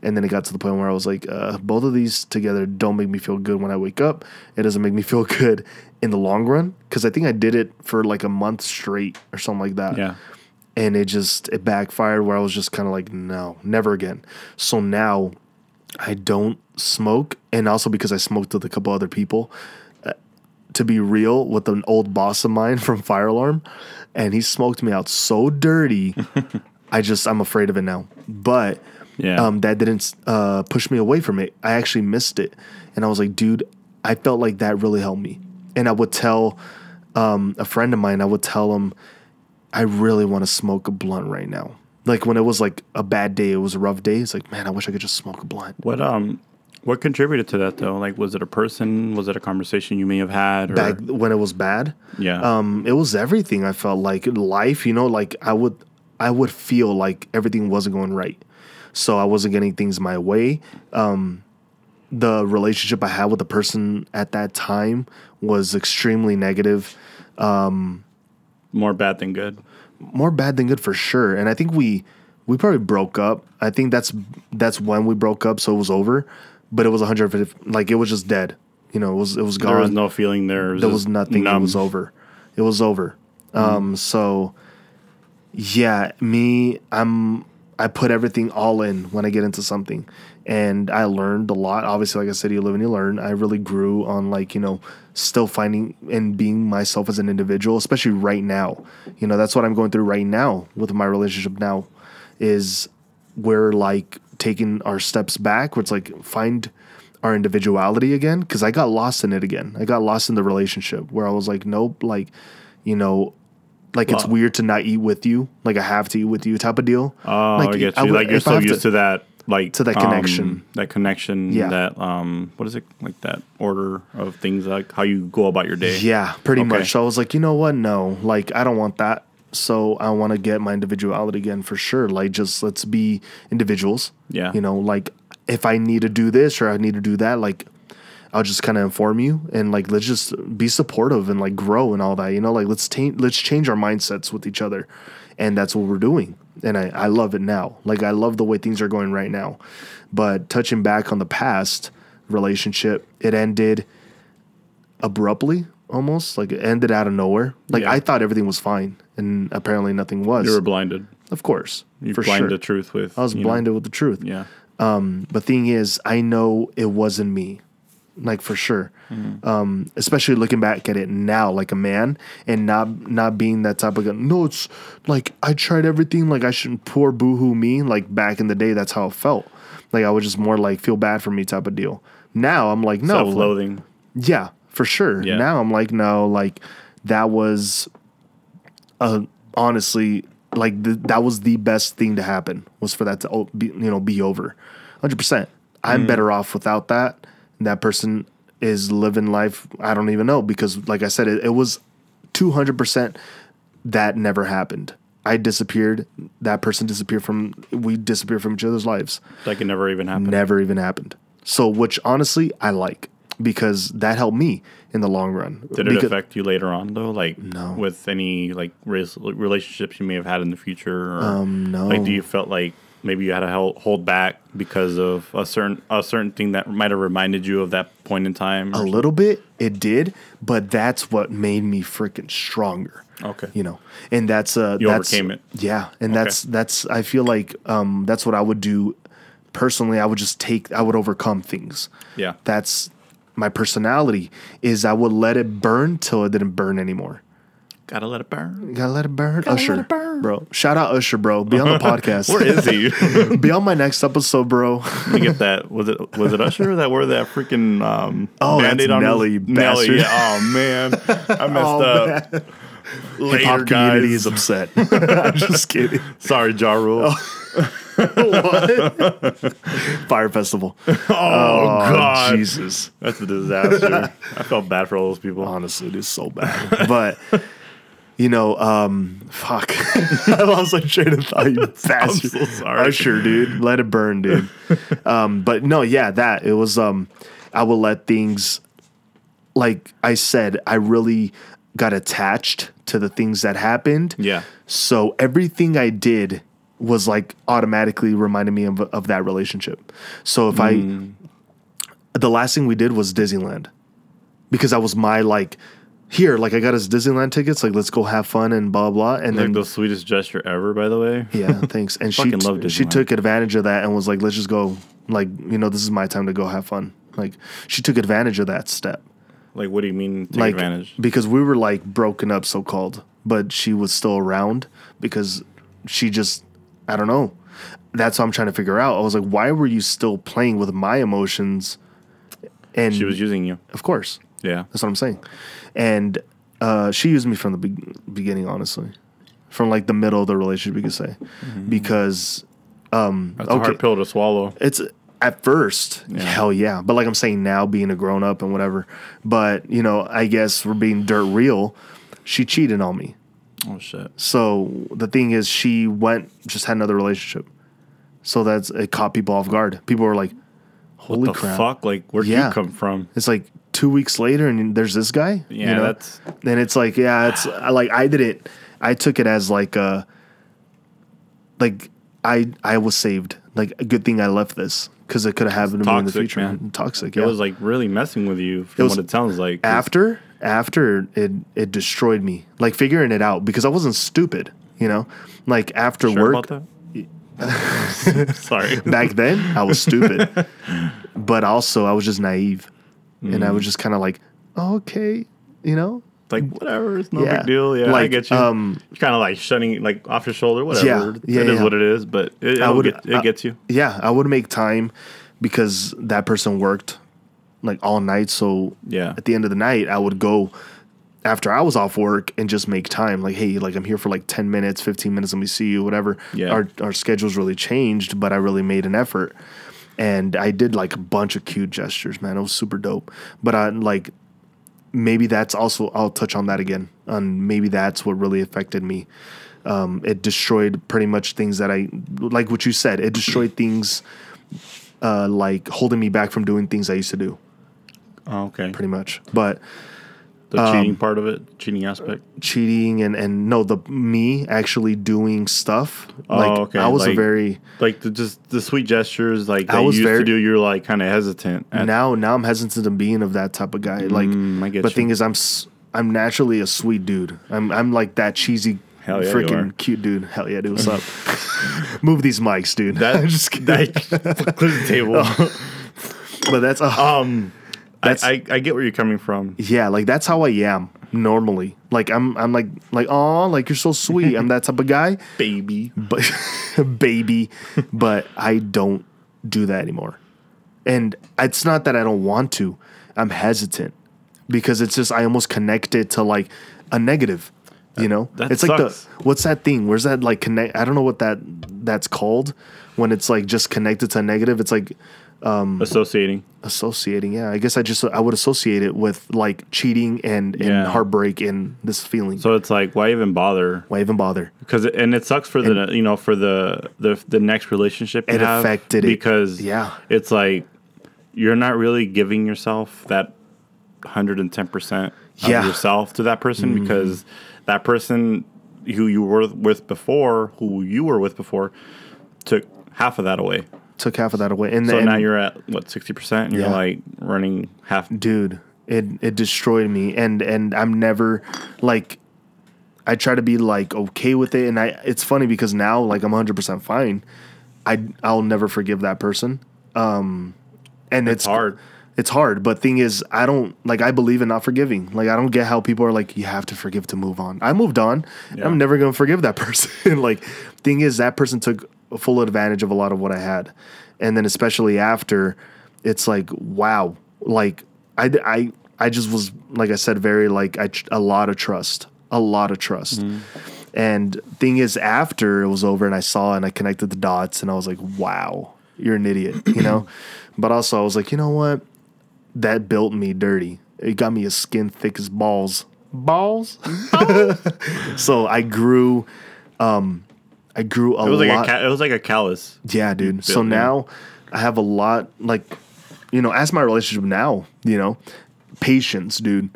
And then it got to the point where I was like, uh, both of these together don't make me feel good when I wake up. It doesn't make me feel good in the long run because I think I did it for like a month straight or something like that. Yeah. And it just it backfired where I was just kind of like, no, never again. So now I don't smoke, and also because I smoked with a couple other people. To be real, with an old boss of mine from Fire Alarm, and he smoked me out so dirty. I just I'm afraid of it now. But Yeah. um, that didn't uh, push me away from it. I actually missed it, and I was like, dude, I felt like that really helped me. And I would tell um, a friend of mine, I would tell him, I really want to smoke a blunt right now. Like when it was like a bad day, it was a rough day. It's like, man, I wish I could just smoke a blunt. What um what contributed to that though? Like was it a person? Was it a conversation you may have had or Back when it was bad, Yeah. um, it was everything. I felt like life, you know, like I would, I would feel like everything wasn't going right, so I wasn't getting things my way. Um, the relationship I had with the person at that time was extremely negative, More bad than good. more bad than good for sure. And I think we, we probably broke up. I think that's that's when we broke up, so it was over. But it was 150, like it was just dead. You know, it was it was gone. There was no feeling there. there was nothing. It was over. It was over. Um, so yeah, me, I'm I put everything all in when I get into something. And I learned a lot. Obviously, like I said, you live and you learn. I really grew on like, you know, still finding and being myself as an individual, especially right now. You know, that's what I'm going through right now with my relationship now is we're like taking our steps back where it's like find our individuality again because i got lost in it again i got lost in the relationship where i was like nope like you know like it's weird to not eat with you like i have to eat with you type of deal Oh, I get you. would- like you're so used to, that like to that um, connection. that connection Yeah. that um what is it like that order of things like how you go about your day Yeah, pretty Okay. much. So I was like, you know what? No, like I don't want that. So I want to get my individuality again for sure. Like just let's be individuals. Yeah. You know, like if I need to do this or I need to do that, like I'll just kind of inform you and like let's just be supportive and like grow and all that. You know, like let's let's change our mindsets with each other, and that's what we're doing. And I I love it now. Like I love the way things are going right now. But touching back on the past relationship, it ended abruptly almost like it ended out of nowhere. Like Yeah. i thought everything was fine and apparently nothing was. You were blinded. Of course you for blinded sure. the truth with i was you know, blinded with the truth. Yeah. But thing is i know it wasn't me like for sure. Mm-hmm. um especially looking back at it now like a man and not not being that type of guy. No it's like i tried everything like i shouldn't poor boohoo me like back in the day that's how it felt. Like i was just more like feel bad for me type of deal. Now i'm like no like, self-loathing yeah, for sure. Yeah. Now I'm like, no, like that was, uh, honestly, like th- that was the best thing to happen was for that to be, you know, be over, hundred percent. I'm better off without that. That person is living life. I don't even know because, like I said, it, it was two hundred percent that never happened. I disappeared. That person disappeared from. We disappeared from each other's lives like it never even happened never even happened. So, which honestly, I like because that helped me in the long run. did it affect you later on though like No. with any like relationships you may have had in the future or, Um, no. like do you felt like maybe you had to hold back because of a certain a certain thing that might have reminded you of that point in time A little bit, it did, but that's what made me freaking stronger. okay You know, and that's uh, You that's, overcame it. Yeah, and that's that's I feel like um, that's what I would do personally. I would just take, I would overcome things. yeah That's my personality is I would let it burn till it didn't burn anymore. Gotta let it burn. Gotta let it burn. let Usher, it burn. bro. Shout out Usher, bro. Be on the podcast. Where is he? Be on my next episode, bro. Let me get that. Was it was it Usher that wore that freaking um Oh, that's Band-Aid Nelly, his, Nelly? Yeah. Oh man, I messed Oh, up. Hip Later, hop community is upset. I'm just kidding. Sorry, Ja Rule. Fyre festival. Oh, God, Jesus. that's a disaster. I felt bad for all those people. Honestly, it is so bad. But you know, um, fuck. I lost my train of thought. You bastard. I'm so sorry. Usher, dude. Let it burn, dude. um, but no, yeah, that it was. Um, I will let things. Like I said, I really got attached to the things that happened. Yeah. So everything I did was like automatically reminded me of, of that relationship. So if Mm. I, the last thing we did was Disneyland because that was my like, here, like I got us Disneyland tickets, like let's go have fun and blah blah. And Like then the sweetest gesture ever, by the way. yeah, thanks. And she Fucking t- she took advantage of that and was like, let's just go. Like you know, this is my time to go have fun. Like she took advantage of that step. Like, what do you mean take like advantage? because we were like broken up so called but she was still around because she just i don't know. That's what i'm trying to figure out. I was like why were you still playing with my emotions and She was using you. of course. Yeah. that's what i'm saying. And uh, she used me from the be- beginning honestly. From like the middle of the relationship you could say. Because um That's a hard pill to swallow. it's at first Yeah. hell yeah. But like i'm saying now being a grown-up and whatever. But you know i guess we're being dirt real. She cheated on me Oh shit. so the thing is she went just had another relationship so that's it caught people off guard people were like holy What the crap fuck? Like, where'd Yeah. you come from? it's like two weeks later and there's this guy Yeah, you know? that's and it's like yeah it's like i didn't i took it as like uh like i i was saved like a good thing i left this because it could have happened to me in the toxic, future man. toxic it was like really messing with you from was what it sounds like. after after it it destroyed me like figuring it out because i wasn't stupid you know like after Sure work? Sorry. back then i was stupid but also i was just naive and Mm. i was just kind of like oh, okay you know like whatever, it's no Yeah. big deal. Yeah, I Like, get you. um, kind of like shutting like off your shoulder, whatever. Yeah, yeah, it is yeah. what it is. But it, I would- get, it I- gets you. yeah i would make time because that person worked like all night. So Yeah. at the end of the night i would go after i was off work and just make time. Like hey like i'm here for like 10 minutes 15 minutes let me see you whatever. Yeah. our, our schedules really changed but i really made an effort. And i did like a bunch of cute gestures man. It was super dope. But i like maybe that's also i'll touch on that again on maybe that's what really affected me. Um, it destroyed pretty much things that i like what you said it destroyed things uh, like holding me back from doing things i used to do Oh, okay. pretty much but The um, cheating part of it, cheating aspect. cheating and and no the me actually doing stuff Oh, like okay, i was a very Like the just the sweet gestures, like I was you used very- to do. You're like kind of hesitant. At, now now i'm hesitant to being of that type of guy like Mm, but you. thing is i'm i'm naturally a sweet dude i'm i'm like that cheesy Hell yeah, freaking cute dude hell yeah dude what's up move these mics dude that I'm just kidding. that clear the table. but that's uh, um, That's- I I get where you're coming from. yeah like that's how i am normally. Like i'm i'm like like oh like you're so sweet. I'm that type of guy. Baby. but baby. But i don't do that anymore. And it's not that i don't want to. I'm hesitant because it's just i almost connect it to like a negative you know? That it's like the what's that thing? Where's that like connect i don't know what that that's called. When it's like just connected to a negative it's like Associating. associating yeah i guess i just i would associate it with like cheating and and Yeah. heartbreak and this feeling So it's like, why even bother? why even bother Because and it sucks for the you know for the the the next relationship you It affected it. because Yeah. it's like you're not really giving yourself that hundred and ten percent of Yeah. Mm-hmm. yourself to that person because that person who you were with before, who you were with before, took half of that away. Took half of that away and then So now you're at what sixty percent, and you're like running half. dude it it destroyed me and and i'm never like i try to be like okay with it and i it's funny because now like i'm 100% fine i i'll never forgive that person um and it's, hard. it's hard. But thing is, I don't like. I believe in not forgiving. Like I don't get how people are like, you have to forgive to move on. I moved on. Yeah. I'm never gonna forgive that person. like thing is, that person took full advantage of a lot of what I had, and then especially after, it's like wow. Like I I I just was like I said, very like I a lot of trust, a lot of trust. And thing is, after it was over and I saw and I connected the dots and I was like, wow, you're an idiot, you know? but also, I was like, you know what? That built me dirty. It got me a skin thick as balls. Balls? so I grew, um, I grew a It was like lot. a ca- it was like a callus. Yeah, dude. So built now I have a lot like you know, as my relationship now, you know, patience, dude.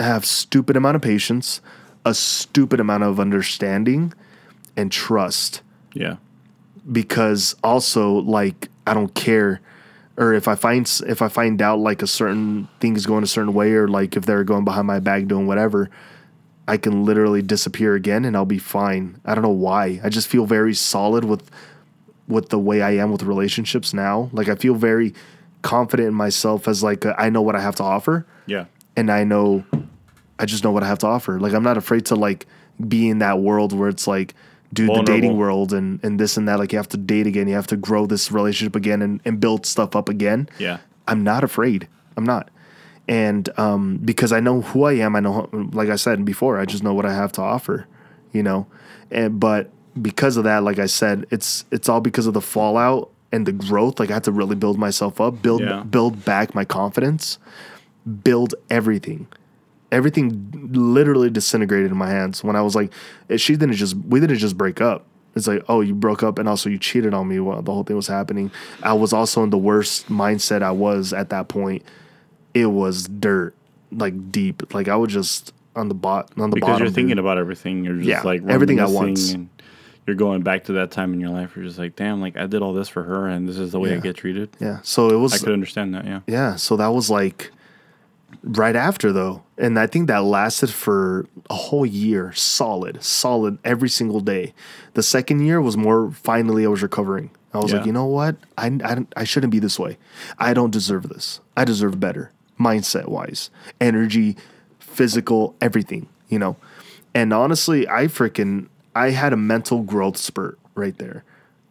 I have stupid amount of patience, a stupid amount of understanding and trust Yeah. because also like I don't care or if I find if I find out like a certain thing is going a certain way or like if they're going behind my back doing whatever, I can literally disappear again and I'll be fine. I don't know why. I just feel very solid with with the way I am with relationships now. Like I feel very confident in myself as like a, I know what I have to offer Yeah. and I know I just know what I have to offer. Like I'm not afraid to like be in that world where it's like dude the dating world and and this and that like you have to date again, you have to grow this relationship again and, and build stuff up again. Yeah. I'm not afraid. I'm not. And um, because I know who I am, I know, like I said before, I just know what I have to offer, you know. And but because of that, like I said, it's it's all because of the fallout and the growth. Like I had to really build myself up, build Yeah. build back my confidence, build everything. Everything literally disintegrated in my hands when I was like, eh, she didn't just we didn't just break up. It's like, oh, you broke up and also you cheated on me while the whole thing was happening. I was also in the worst mindset I was at that point. It was dirt, like deep. Like I was just on the bot on the Because bottom. Because you're thinking dude. about everything. You're just Yeah, like everything at once. And you're going back to that time in your life. You're just like, damn, like I did all this for her, and this is the way I get treated. yeah. So it was I could understand that. Yeah. Yeah, so that was like right after though. And I think that lasted for a whole year, solid, solid every single day. The second year was more finally I was recovering. I was Yeah. like, you know what? I, I, I shouldn't be this way. I don't deserve this. I deserve better, mindset wise, energy, physical, everything, you know? And honestly, I freaking, I had a mental growth spurt right there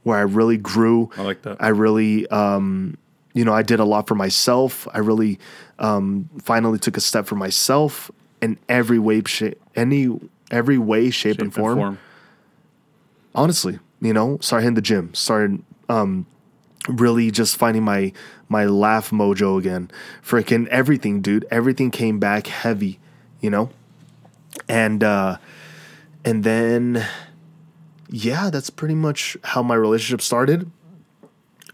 where I really grew. I like that. I really, um, you know, I did a lot for myself. I really um, finally took a step for myself in every way, shape, any every way, shape, Shape and and form. form. Honestly, you know, started hitting the gym, started um, really just finding my my laugh mojo again. Freaking everything, dude. Everything came back heavy, you know, and uh, and then yeah, that's pretty much how my relationship started.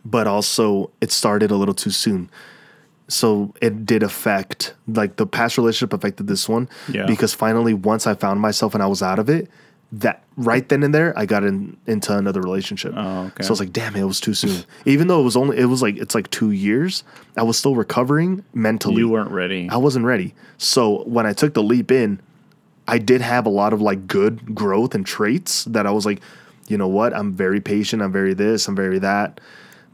But also, it started a little too soon. So it did affect, like the past relationship affected this one. Yeah. Because finally, once I found myself and I was out of it, that right then and there, I got in, into another relationship. Oh, okay. So I was like, damn, it was too soon. Even though it was only, it was like, it's like two years, I was still recovering mentally. You weren't ready. I wasn't ready. So when I took the leap in, I did have a lot of like good growth and traits that I was like, you know what? I'm very patient. I'm very this. I'm very that.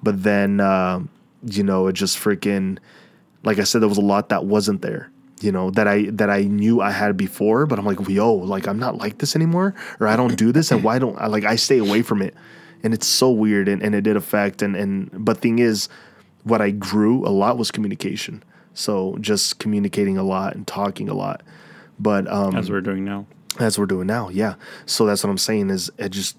But then, uh, you know, it just freaking, like I said, there was a lot that wasn't there. You know that I that I knew I had before, but I'm like, yo, like I'm not like this anymore, or I don't do this, and why don't I like I stay away from it? And it's so weird, and, and it did affect, and and but thing is, what I grew a lot was communication. So just communicating a lot and talking a lot. But um, as we're doing now. as we're doing now, yeah. So that's what I'm saying is it just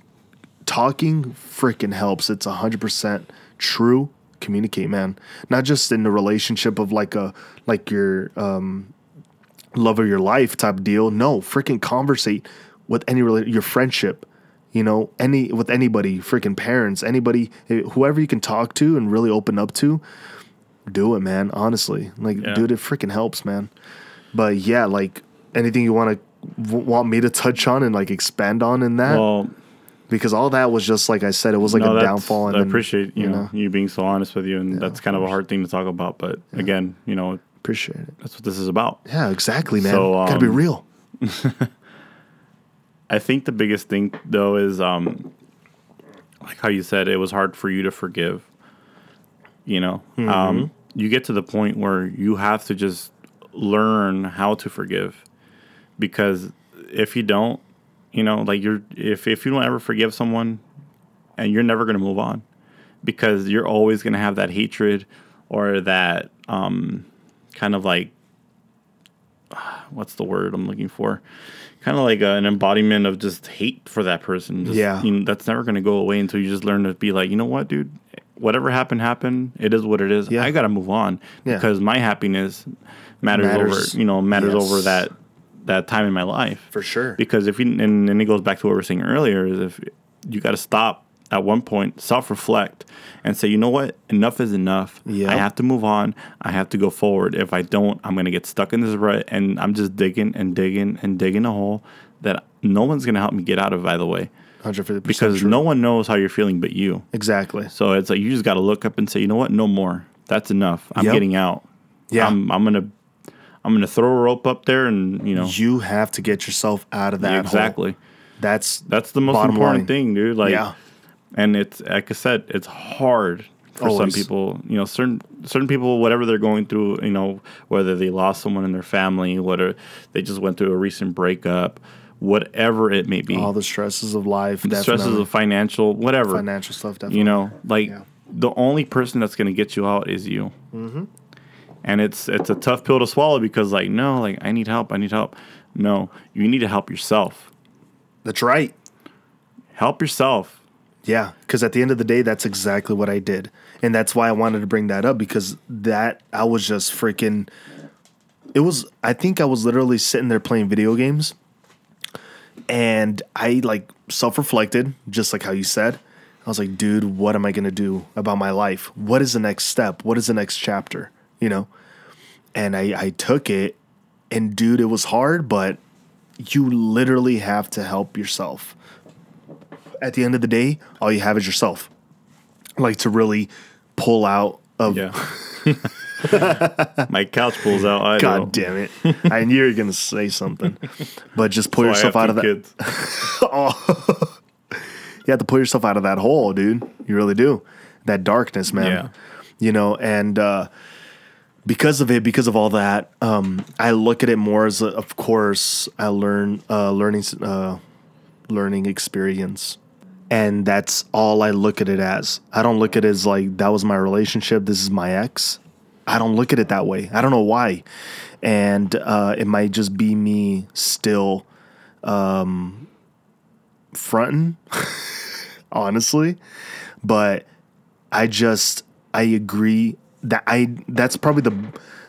talking freaking helps. It's hundred percent true. Communicate, man. Not just in the relationship of like a like your um, love of your life type deal. No, freaking conversate with any your friendship. You know, any with anybody, freaking parents, anybody, eh, whoever you can talk to and really open up to. Do it, man. Honestly, like, Yeah. dude, it freaking helps, man. But yeah, like anything you want to w- want me to touch on and like expand on in that Well, because all that was just like I said, it was like no, a downfall. And I appreciate you, know, you being so honest with you, and that's kind of a hard thing to talk about. But again, you know, appreciate it. that's what this is about. Yeah, exactly, man. So, Gotta be um, real. I think the biggest thing though is um like how you said it was hard for you to forgive. You know, um, you get to the point where you have to just learn how to forgive because if you don't you know like you're if, if you don't ever forgive someone and you're never going to move on because you're always going to have that hatred or that um, kind of like what's the word i'm looking for kind of like an embodiment of just hate for that person Just, Yeah. you know, that's never going to go away until you just learn to be like you know what dude whatever happened happened it is what it is Yeah. i gotta move on Yeah. because my happiness matters, Matters. over you know matters Yes. over that that time in my life For sure. because if you and, and it goes back to what we were saying earlier is if you got to stop at one point self-reflect and say you know what enough is enough Yep. i have to move on i have to go forward if i don't i'm going to get stuck in this rut and i'm just digging and digging and digging a hole that no one's going to help me get out of by the way 150% because true. no one knows how you're feeling but you Exactly. so it's like you just got to look up and say you know what no more that's enough i'm Yep. getting out Yeah. i'm, I'm going to i'm going to throw a rope up there and you know You have to get yourself out of that hole. exactly That's that's the most important line. thing, dude. Like, Yeah. and it's like I said, it's hard for Always. some people. You know, certain certain people, whatever they're going through, you know, whether they lost someone in their family, whether they just went through a recent breakup, whatever it may be, all the stresses of life. the stresses of financial, whatever. financial stuff. Definitely. You know, like Yeah. the only person that's going to get you out is you. Mm-hmm. And it's it's a tough pill to swallow because like no, like I need help, I need help. No, you need to help yourself. that's right. Help yourself. Yeah, because at the end of the day, that's exactly what I did, and that's why I wanted to bring that up because that I was just freaking. It was. I think I was literally sitting there playing video games, and I like self reflected, just like how you said. I was like, dude, what am I gonna do about my life? What is the next step? What is the next chapter? You know, and I I took it, and dude, it was hard, but you literally have to help yourself at the end of the day, all you have is yourself. Like to really pull out of Yeah. My couch pulls out. I God know. damn it. I knew you were gonna say something. But just pull So yourself out of that. kids. You have to pull yourself out of that hole, dude. You really do. That darkness, man. Yeah. You know, and uh because of it, because of all that, um, I look at it more as, a, of course, I learn uh, learning uh, learning experience, and that's all I look at it as. I don't look at it as like that was my relationship. This is my ex. I don't look at it that way. I don't know why, and uh, it might just be me still um, fronting, honestly. But I just I agree that I that's probably the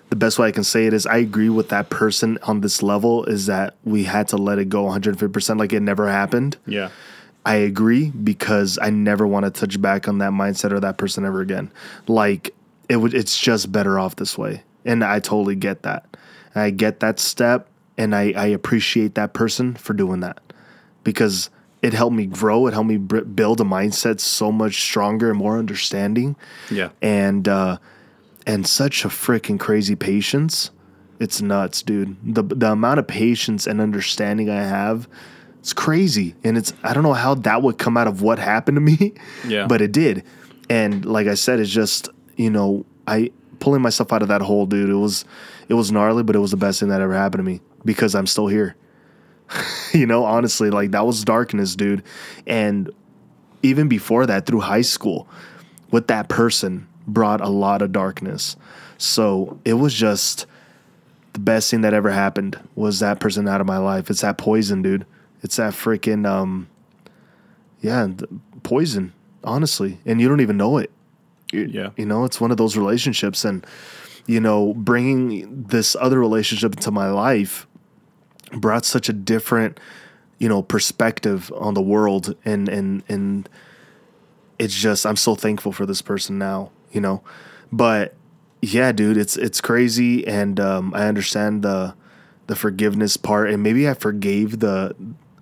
the best way I can say it is I agree with that person on this level is that we had to let it go 150% like it never happened. Yeah. I agree because I never want to touch back on that mindset or that person ever again. Like it would it's just better off this way. And I totally get that. I get that step and I, I appreciate that person for doing that because it helped me grow. It helped me build a mindset so much stronger and more understanding Yeah. and uh, and such a freaking crazy patience. It's nuts, dude. The the amount of patience and understanding I have, it's crazy. And it's I don't know how that would come out of what happened to me, Yeah. but it did. And like I said, it's just you know I pulling myself out of that hole, dude. It was it was gnarly, but it was the best thing that ever happened to me because I'm still here. you know, honestly, like that was darkness, dude. And even before that, through high school, with that person brought a lot of darkness. So it was just the best thing that ever happened was that person out of my life. It's that poison, dude. It's that freaking um, yeah, poison. Honestly, and you don't even know it. Yeah. you know, it's one of those relationships, and you know, bringing this other relationship into my life brought such a different, you know, perspective on the world, and and and it's just I'm so thankful for this person now, you know. But yeah, dude, it's it's crazy, and um, I understand the the forgiveness part, and maybe I forgave the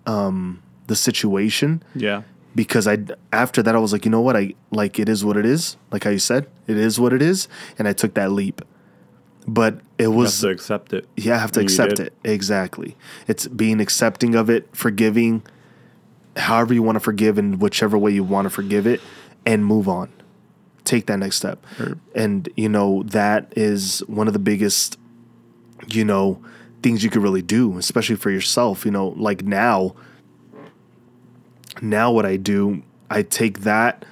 um, the situation Yeah. because I after that I was like, you know what, I like it is what it is, like how you said, it is what it is, and I took that leap. But it You have was to accept it. yeah, I have to And accept it. Exactly. It's being accepting of it, forgiving, however you want to forgive in whichever way you want to forgive it, and move on. Take that next step. Or- And you know that is one of the biggest, you know, things you could really do, especially for yourself. You know, like now, now what I do, I take that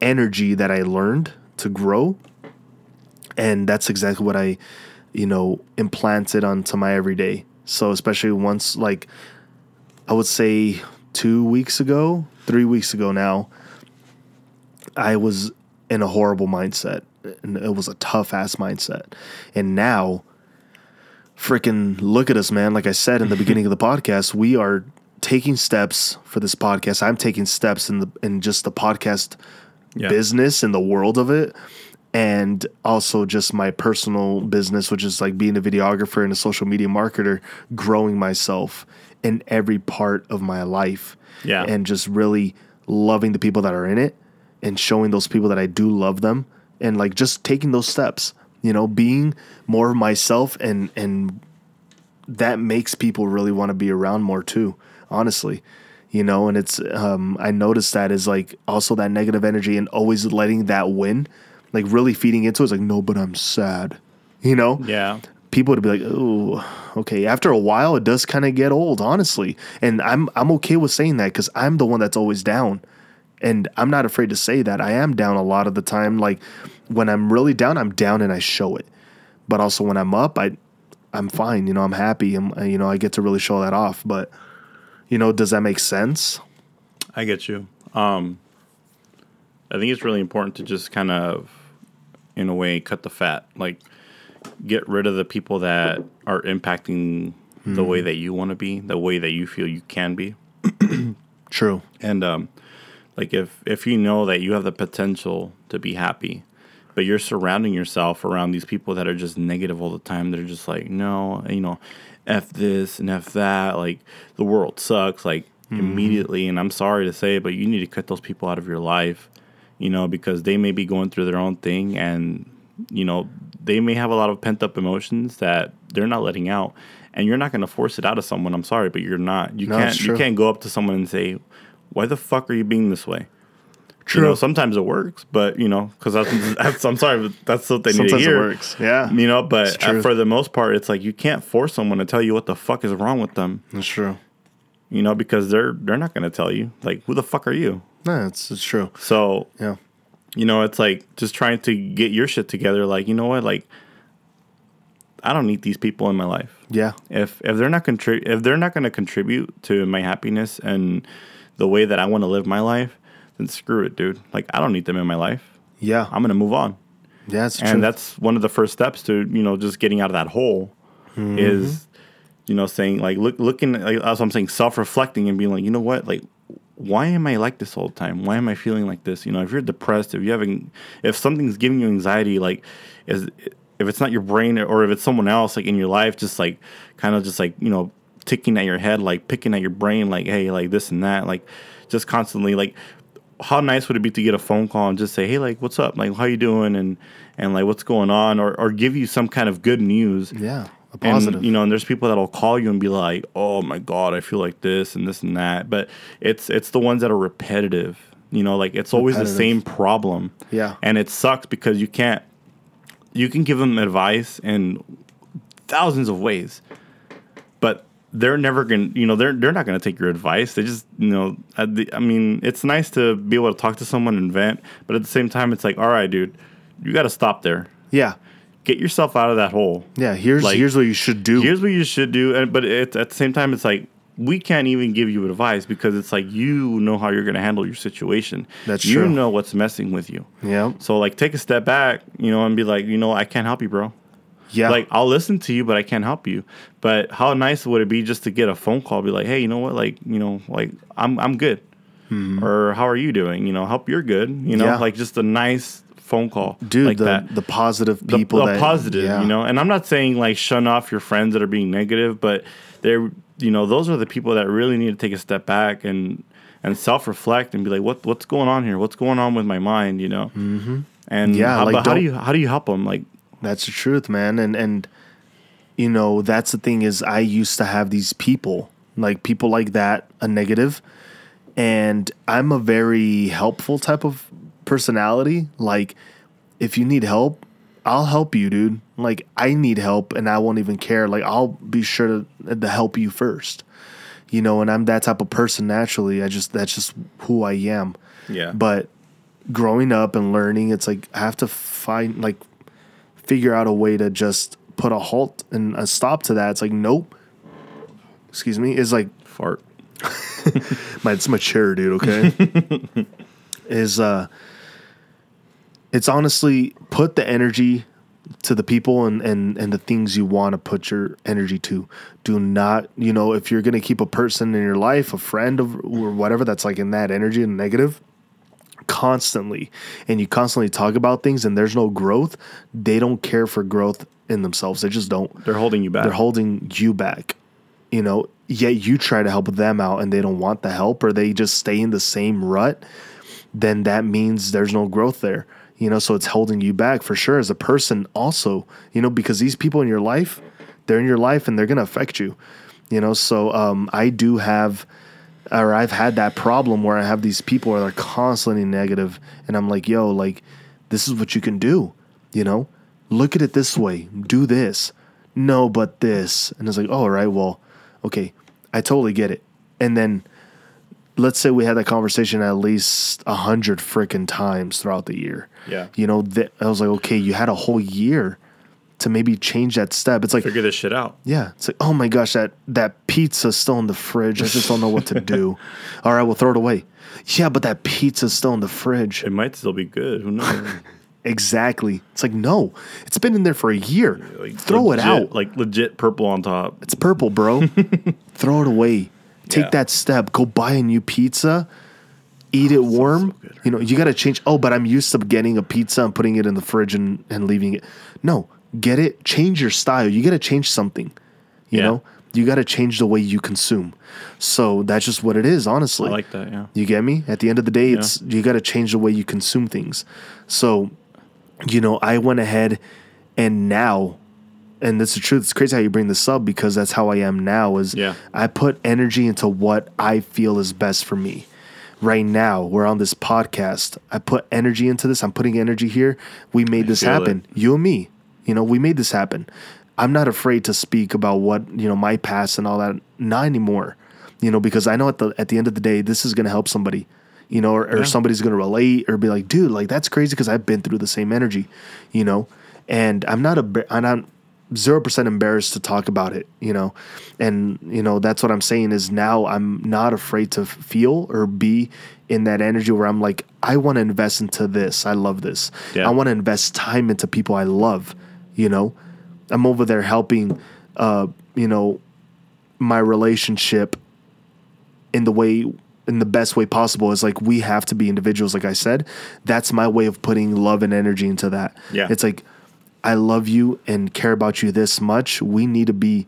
energy that I learned to grow, and that's exactly what I, you know, implanted onto my everyday. So especially once, like, I would say two weeks ago, three weeks ago now, I was in a horrible mindset, and it was a tough ass mindset, and now. Freaking look at us, man. Like I said in the beginning of the podcast, we are taking steps for this podcast. I'm taking steps in the in just the podcast Yeah. business and the world of it and also just my personal business which is like being a videographer and a social media marketer growing myself in every part of my life Yeah. and just really loving the people that are in it and showing those people that I do love them and like just taking those steps you know being more of myself and and that makes people really want to be around more too honestly you know and it's um i noticed that is like also that negative energy and always letting that win like really feeding into it. it's like no but i'm sad you know Yeah. people would be like oh okay after a while it does kind of get old honestly and i'm i'm okay with saying that because i'm the one that's always down and i'm not afraid to say that i am down a lot of the time. Like when i'm really down i'm down and i show it. But also when i'm up i i'm fine you know i'm happy. I'm you know i get to really show that off. But you know does that make sense? I get you. Um, I think it's really important to just kind of, in a way, cut the fat. Like, get rid of the people that are impacting the way that you want to be, the way that you feel you can be. true. And um, like if if you know that you have the potential to be happy, but you're surrounding yourself around these people that are just negative all the time, they're just like, no, you know, f this and f that, like the world sucks, like mm-hmm. immediately. And I'm sorry to say, but you need to cut those people out of your life, you know, because they may be going through their own thing, and you know, they may have a lot of pent up emotions that they're not letting out. And you're not going to force it out of someone. I'm sorry, but you're not. You No, can't. You can't go up to someone and say, "Why the fuck are you being this way?" true You know, sometimes it works, but you know, because that's, that's I'm sorry, but that's what they need to sometimes it hear. works yeah You know, but for the most part, it's like you can't force someone to tell you what the fuck is wrong with them. that's true You know, because they're they're not going to tell you. Like, who the fuck are you? no it's, it's true So yeah you know, it's like just trying to get your shit together. Like, you know what? Like, I don't need these people in my life. yeah If if they're not contrib- if they're not going to contribute to my happiness and the way that I want to live my life, then screw it, dude. Like, I don't need them in my life. yeah I'm to move on. yeah true and that's one of the first steps to you know just getting out of that hole Mm-hmm. is you know saying like look looking like, as i'm saying self-reflecting and being like you know what like why am i like this all the time why am i feeling like this you know if you're depressed if you having if something's giving you anxiety like is if it's not your brain or if it's someone else like in your life just like kind of just like you know ticking at your head like picking at your brain like hey like this and that like just constantly like how nice would it be to get a phone call and just say, "Hey, like, what's up? Like, how you doing?" and and like, what's going on, or or give you some kind of good news. yeah a And, positive you know, and there's people that'll call you and be like, "Oh my god, I feel like this and this and that." But it's it's the ones that are repetitive. You know, like it's always the same problem. Yeah. and it sucks because you can't. You can give them advice in thousands of ways, they're never gonna. You know, they're they're not gonna take your advice. They just, you know, I, the- I mean, it's nice to be able to talk to someone and vent, but at the same time, it's like, all right, dude, you got to stop there. yeah Get yourself out of that hole yeah here's Like, here's what you should do here's what you should do and but it's at the same time it's like we can't even give you advice because it's like you know how you're going to handle your situation That's you true. know what's messing with you yeah so like take a step back you know and be like you know i can't help you bro yeah like i'll listen to you but i can't help you but how nice would it be just to get a phone call be like hey you know what like you know like i'm i'm good or how are you doing you know help you're good you know. Yeah. like just a nice phone call dude like the, that the positive people the that, positive, yeah. you know. And I'm not saying like shun off your friends that are being negative, but they're you know those are the people that really need to take a step back and and self reflect and be like, what what's going on here? What's going on with my mind? You know. Mm-hmm. And Yeah, how, like, but how do you how do you help them? Like, That's the truth, man. And and you know, that's the thing is I used to have these people, like people like that, a negative. And I'm a very helpful type of personality. Like if you need help, I'll help you, dude. Like I need help and I won't even care. Like I'll be sure to, to help you first. You know, and I'm that type of person naturally. I just that's just who I am. Yeah. But growing up and learning, it's like I have to find like figure out a way to just put a halt and a stop to that. It's like nope. Excuse me. Is like Fart. my it's my chair, dude. Okay, is uh, it's honestly put the energy to the people and and and the things you want to put your energy to. Do not, you know, if you're gonna keep a person in your life, a friend of or whatever that's like in that energy and negative, constantly, and you constantly talk about things and there's no growth, they don't care for growth in themselves. They just don't. They're holding you back. they're holding you back you know? Yet you try to help them out and they don't want the help or they just stay in the same rut then that means there's no growth there you know? So it's holding you back for sure as a person also you know? Because these people in your life they're in your life and they're going to affect you you know? So um, i do have or i've had that problem where i have these people that are constantly negative and i'm like yo like this is what you can do you know? Look at it this way do this no but this. And it's like oh, all right well okay i totally get it. And then let's say we had that conversation at least a hundred freaking times throughout the year. Yeah. you know that i was like okay you had a whole year to maybe change that step it's like Figure this shit out. yeah, it's like, oh my gosh, that that pizza's still in the fridge. I just don't know what to do. All right, we'll throw it away. Yeah, but that pizza's still in the fridge. It might still be good. Who knows? Exactly. It's like, no, it's been in there for a year. Like, throw legit- it out. Like legit purple on top. It's purple, bro. throw it away. Take Yeah. that step. Go buy a new pizza. Eat it oh, warm. so you know, you got to change. Oh, but I'm used to getting a pizza and putting it in the fridge and, and leaving it. No, get it. Change your style. You got to change something. You Yeah. know, you got to change the way you consume. So that's just what it is, honestly. I like that. Yeah. You get me? At the end of the day, it's you got to change the way you consume things. So, you know, I went ahead and now, and that's the truth. It's crazy how you bring this up because that's how I am now. Is Yeah. I put energy into what I feel is best for me. Right now, we're on this podcast. I put energy into this. I'm putting energy here. We made this feel happen. You and me. You know, we made this happen. I'm not afraid to speak about what you know my past and all that. Not anymore. You know, because I know at the at the end of the day, this is going to help somebody. You know, or, or Yeah. somebody's going to relate or be like, dude, like that's crazy because I've been through the same energy. You know, and I'm not a I'm not zero percent embarrassed to talk about it. You know, and you know that's what I'm saying is now I'm not afraid to feel or be in that energy where I'm like I want to invest into this. I love this. Yeah. I want to invest time into people I love. You know, I'm over there helping. Uh, you know, my relationship in the way in the best way possible. Is like we have to be individuals like i said. That's my way of putting love and energy into that. Yeah. it's like i love you and care about you this much. We need to be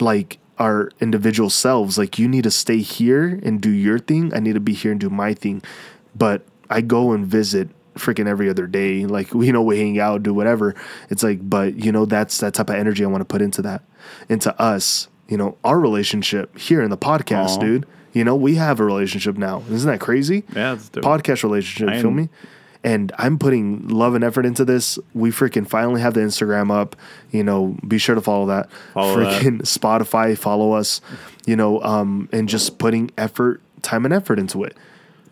like our individual selves. Like you need to stay here and do your thing. I need to be here and do my thing. But i go and visit freaking every other day like you know we hang out do whatever it's like but you know that's that type of energy i want to put into that into us you know our relationship here in the podcast Aw. dude you know we have a relationship now isn't that crazy Yeah. Podcast relationship. I feel am- me? And I'm putting love and effort into this. We freaking finally have the Instagram up. You know, be sure to follow that. Follow that. freaking Spotify, follow us. You know, um, and just putting effort, time and effort into it.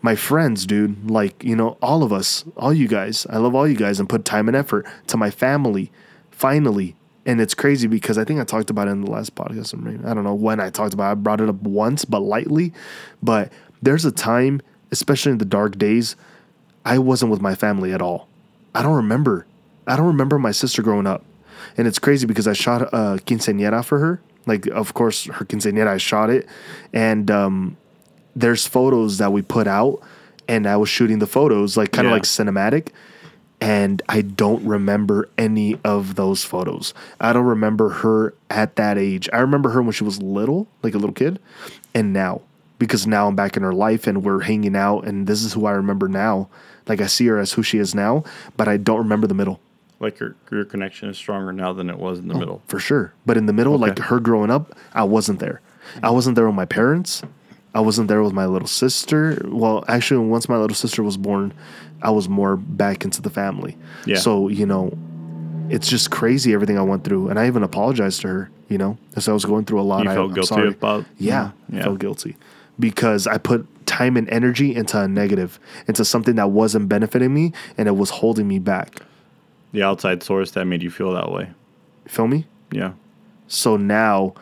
My friends, dude, like you know, all of us, all you guys. I love all you guys, and put time and effort to my family. Finally, and it's crazy because I think I talked about it in the last podcast. I don't know when I talked about. it. I brought it up once, but lightly. But there's a time, especially in the dark days, I wasn't with my family at all. I don't remember. I don't remember my sister growing up. And it's crazy because I shot a quinceañera for her. Like, of course, her quinceañera, I shot it. And um, there's photos that we put out, and I was shooting the photos, like kind of Yeah. like cinematic. And I don't remember any of those photos. I don't remember her at that age. I remember her when she was little, like a little kid, and now because now I'm back in her life and we're hanging out, and this is who I remember now. Like I see her as who she is now, but I don't remember the middle Like your your connection is stronger now than it was in the oh, middle. for sure. But in the middle, like her growing up, I wasn't there. I wasn't there with my parents. I wasn't there with my little sister. Well, actually, once my little sister was born, I was more back into the family. Yeah. So you know, it's just crazy everything I went through, and I even apologized to her. You know, as I was going through a lot. You I, felt I'm guilty sorry. about- Yeah, Yeah. I felt guilty because I put time and energy into a negative, into something that wasn't benefiting me, and it was holding me back. The outside source that made you feel that way. Feel me? Yeah. So now,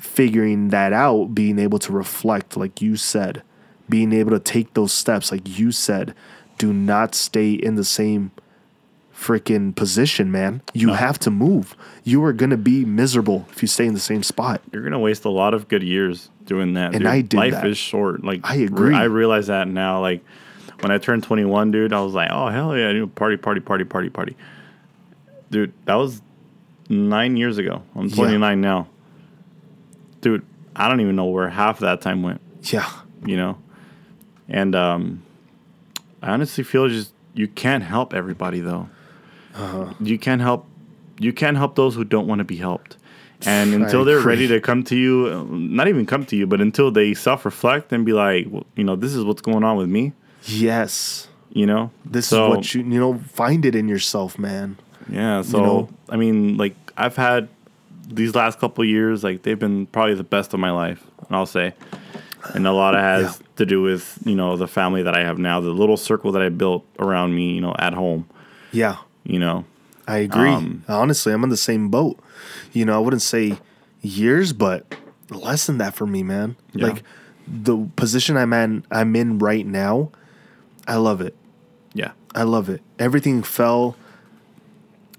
figuring that out, being able to reflect, like you said, being able to take those steps, like you said, do not stay in the same freaking position, man. You No. have to move. You are going to be miserable if you stay in the same spot. You're gonna waste a lot of good years doing that. And dude. I did Life that. is short. Like I agree. I realize that now. Like when I turned 21, dude, I was like, oh hell yeah, dude, party, party, party, party, party. Dude, that was nine years ago. I'm 29 now. Dude, I don't even know where half that time went. Yeah. You know, and um, I honestly feel just you can't help everybody though. Uh-huh. You can't help. You can't help those who don't want to be helped. And I until they're agree. ready to come to you, not even come to you, but until they self reflect and be like, well, you know, this is what's going on with me, Yes. you know? This So, is what you, you know, find it in yourself, man. Yeah. So, know? I mean, like, I've had these last couple of years, like, they've been probably the best of my life, I'll say. And a lot of has Yeah. to do with, you know, the family that I have now, the little circle that I built around me, you know, at home, Yeah. you know? I agree. Um, Honestly, I'm in the same boat. You know, I wouldn't say years, but less than that for me, man. Yeah. Like the position I'm in, I'm in right now. I love it. Yeah. I love it. Everything fell,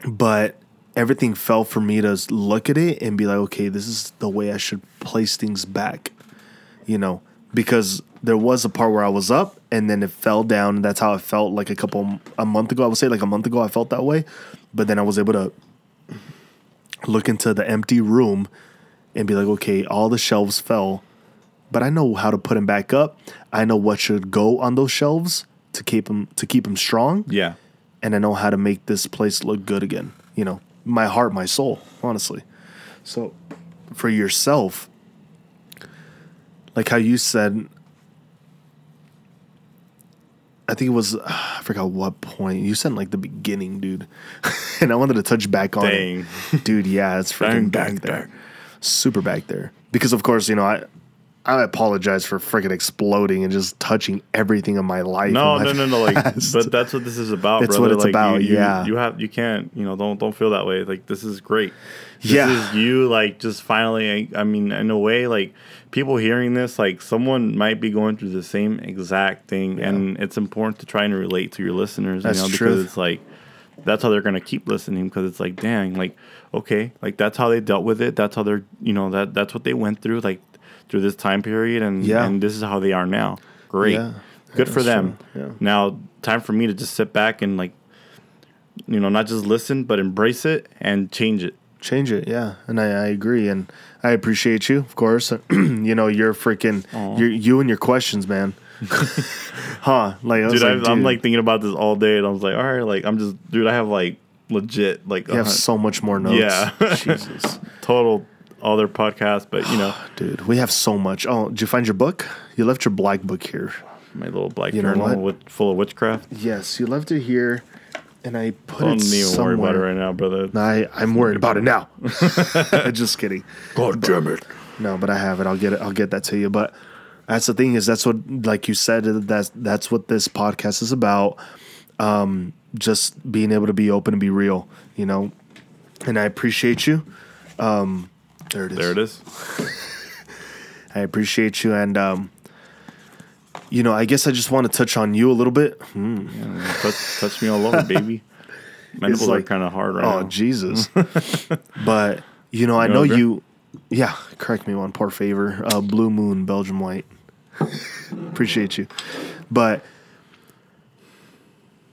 but everything fell for me to look at it and be like, okay, this is the way I should place things back. You know, because there was a part where I was up and then it fell down. And that's how I felt like a couple, a month ago. I would say like a month ago, I felt that way. But then I was able to look into the empty room and be like, okay, all the shelves fell, but I know how to put them back up. I know what should go on those shelves to keep them to keep them strong Yeah. and I know how to make this place look good again. You know, my heart, my soul, honestly. So, for yourself, like how you said, I think it was uh, I forgot what point you said like the beginning, dude, and I wanted to touch back on Dang. it, dude. Yeah, it's freaking back dang, there, super back there. Because of course, you know I. I apologize for freaking exploding and just touching everything in my life. No, my no, no, no. Like, past. but that's what this is about. That's brother. what it's like, about, You, you, yeah. you have, you can't, you know, don't don't feel that way. Like, this is great. This Yeah. is you. Like, just finally. I, I mean, in a way, like people hearing this, like someone might be going through the same exact thing, and it's important to try and relate to your listeners. That's you know, true. because it's like that's how they're gonna keep listening because it's like, dang, like okay, like that's how they dealt with it. That's how they're, you know, that that's what they went through, like through this time period, and Yeah. and this is how they are now. Great, Yeah. good Yeah, for them. Yeah. Now, time for me to just sit back and like, you know, not just listen, but embrace it and change it. change it yeah and i, I agree and i appreciate you of course you know you're freaking you're, you and your questions man huh like I Dude, I, like, I'm like thinking about this all day, and I was like, all right, like I'm just, dude, I have like legit like you have a so much more notes Yeah. jesus total other podcasts, but you know, dude we have so much oh did you find your book you left your black book here my little black You journal with full of witchcraft. yes you left it here and i put Don't it even somewhere worry about it right now, brother. I, I'm worried about it now. Just kidding. God damn it. No, but I have it. I'll get it. I'll get that to you. But that's the thing is that's what like you said that's that's what this podcast is about. Um, just being able to be open and be real, you know. And I appreciate you. Um, there it is. There it is. I appreciate you, and um, you know, I guess I just want to touch on you a little bit. Hmm. Yeah, touch, touch me all over, baby. It's like- are kind of hard right Oh now. Jesus! but you know, I know you. Yeah, correct me one poor favor. Uh, Blue Moon Belgium White. Appreciate you, but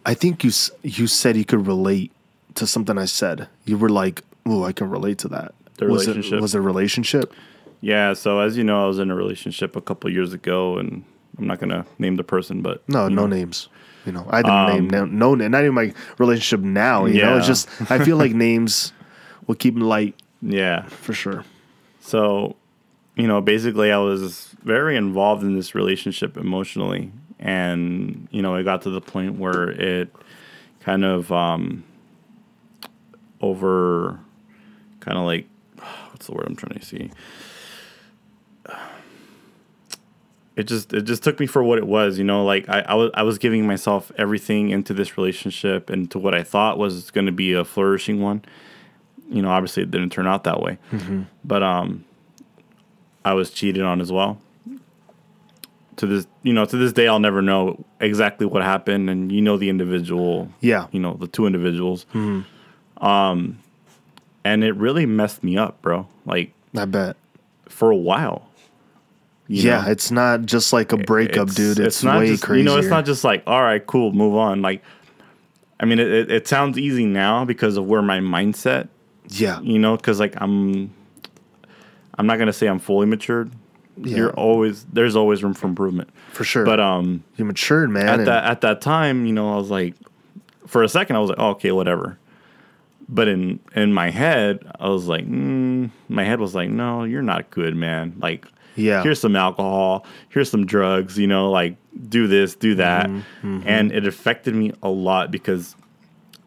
I think you you said you could relate to something I said. You were like, "Oh, I can relate to that." The was relationship. It, was a relationship? Yeah, so as you know, I was in a relationship a couple years ago, and I'm not gonna name the person, but No, no know, names. You know, I didn't name no, no, not even my relationship now. You know, it's just I feel like names will keep them light Yeah, for sure. So you know, basically, I was very involved in this relationship emotionally, and you know, it got to the point where it kind of um, over, kind of like, what's the word I'm trying to see? It just it just took me for what it was, you know. Like I, I was I was giving myself everything into this relationship and to what I thought was going to be a flourishing one. You know, obviously it didn't turn out that way, but um, I was cheated on as well. To this, you know, to this day, I'll never know exactly what happened, and you know the individual, Yeah. you know the two individuals, um, and it really messed me up, bro. Like I bet. for a while. yeah, know? it's not just like a breakup, It's- dude. It's, not way just, crazier. You know, it's not just like, all right, cool, move on. Like, I mean, it, it, it sounds easy now because of where my mindset, yeah, you know, because like I'm, I'm not gonna say I'm fully matured. Yeah. You're always there's always room for improvement. for sure. But um, you matured, man. at that at that time, you know, I was like, for a second, I was like, oh, okay, whatever. But in in my head, I was like, mm, my head was like, no, you're not good, man. Like, Yeah. here's some alcohol, here's some drugs, you know, like do this, do that, Mm-hmm, and it affected me a lot because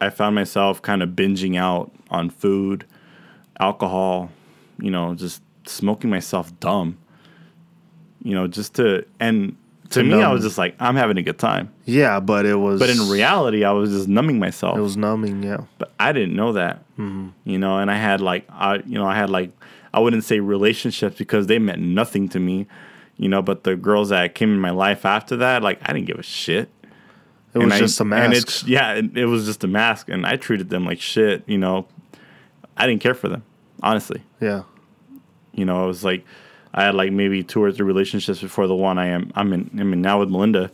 I found myself kind of binging out on food, alcohol, you know, just smoking myself dumb. You know, just to and to, To me, I was just like, I'm having a good time. yeah, but it was. But in reality, I was just numbing myself. it was numbing. Yeah, but I didn't know that. Mm-hmm. You know, and I had like, I you know, I had like, I wouldn't say relationships because they meant nothing to me. You know, but the girls that came in my life after that, like, I didn't give a shit. it was I- just a mask. And it's yeah, it, it was just a mask, and I treated them like shit. You know, I didn't care for them, honestly. yeah, You know, I was like I had like maybe two or three relationships before the one I am I'm in I mean now with Melinda.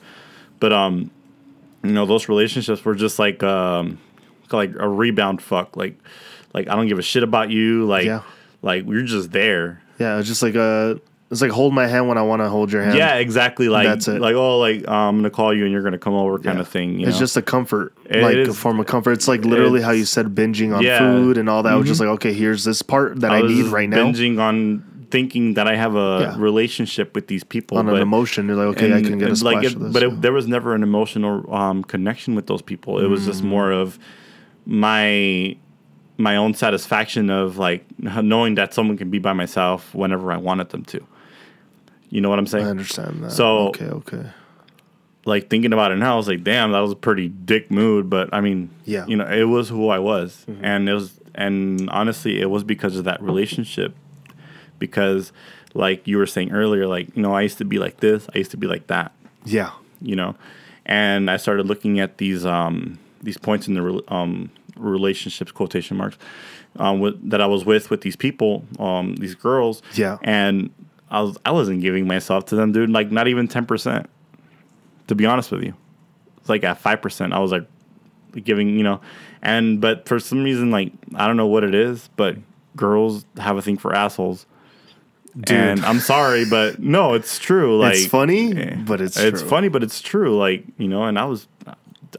But um you know, those relationships were just like um like a rebound fuck. Like like I don't give a shit about you. Like Yeah. like you're just there. yeah. it's just like a. It's like hold my hand when I want to hold your hand. yeah, exactly. Like That's it. like oh like uh, I'm gonna call you and you're gonna come over kind Yeah. of thing. You it's know? just a comfort, It like a form of comfort. It's like literally how you said binging on Yeah. Mm-hmm. food and all that. I was just like, okay, here's this part that I, was need right now binging on thinking that I have a Yeah. relationship with these people. on an emotion. You're like, okay, I can get a splash like it, of this. but yeah. it, there was never an emotional um, connection with those people. It was just Mm. more of my my own satisfaction of like knowing that someone can be by myself whenever I wanted them to. You know what I'm saying? I understand that. So- okay, okay, Like thinking about it now, I was like, damn, that was a pretty dick mood. But I mean, Yeah. Mm-hmm. you know, it was who I was, and it was, and honestly, it was because of that relationship. Because, like you were saying earlier, like you know, I used to be like this, I used to be like that. yeah, you know? And i started looking at these um these points in the um relationships quotation marks um with, that i was with with these people um these girls. Yeah. and i was i wasn't giving myself to them dude like not even 10% to be honest with you. It's like at 5% i was like giving you know? And but for some reason like i don't know what it is but girls have a thing for assholes Dude. and i'm sorry but no it's true like it's funny, eh, but it's it's true. funny, but it's true. Like you know, and I was,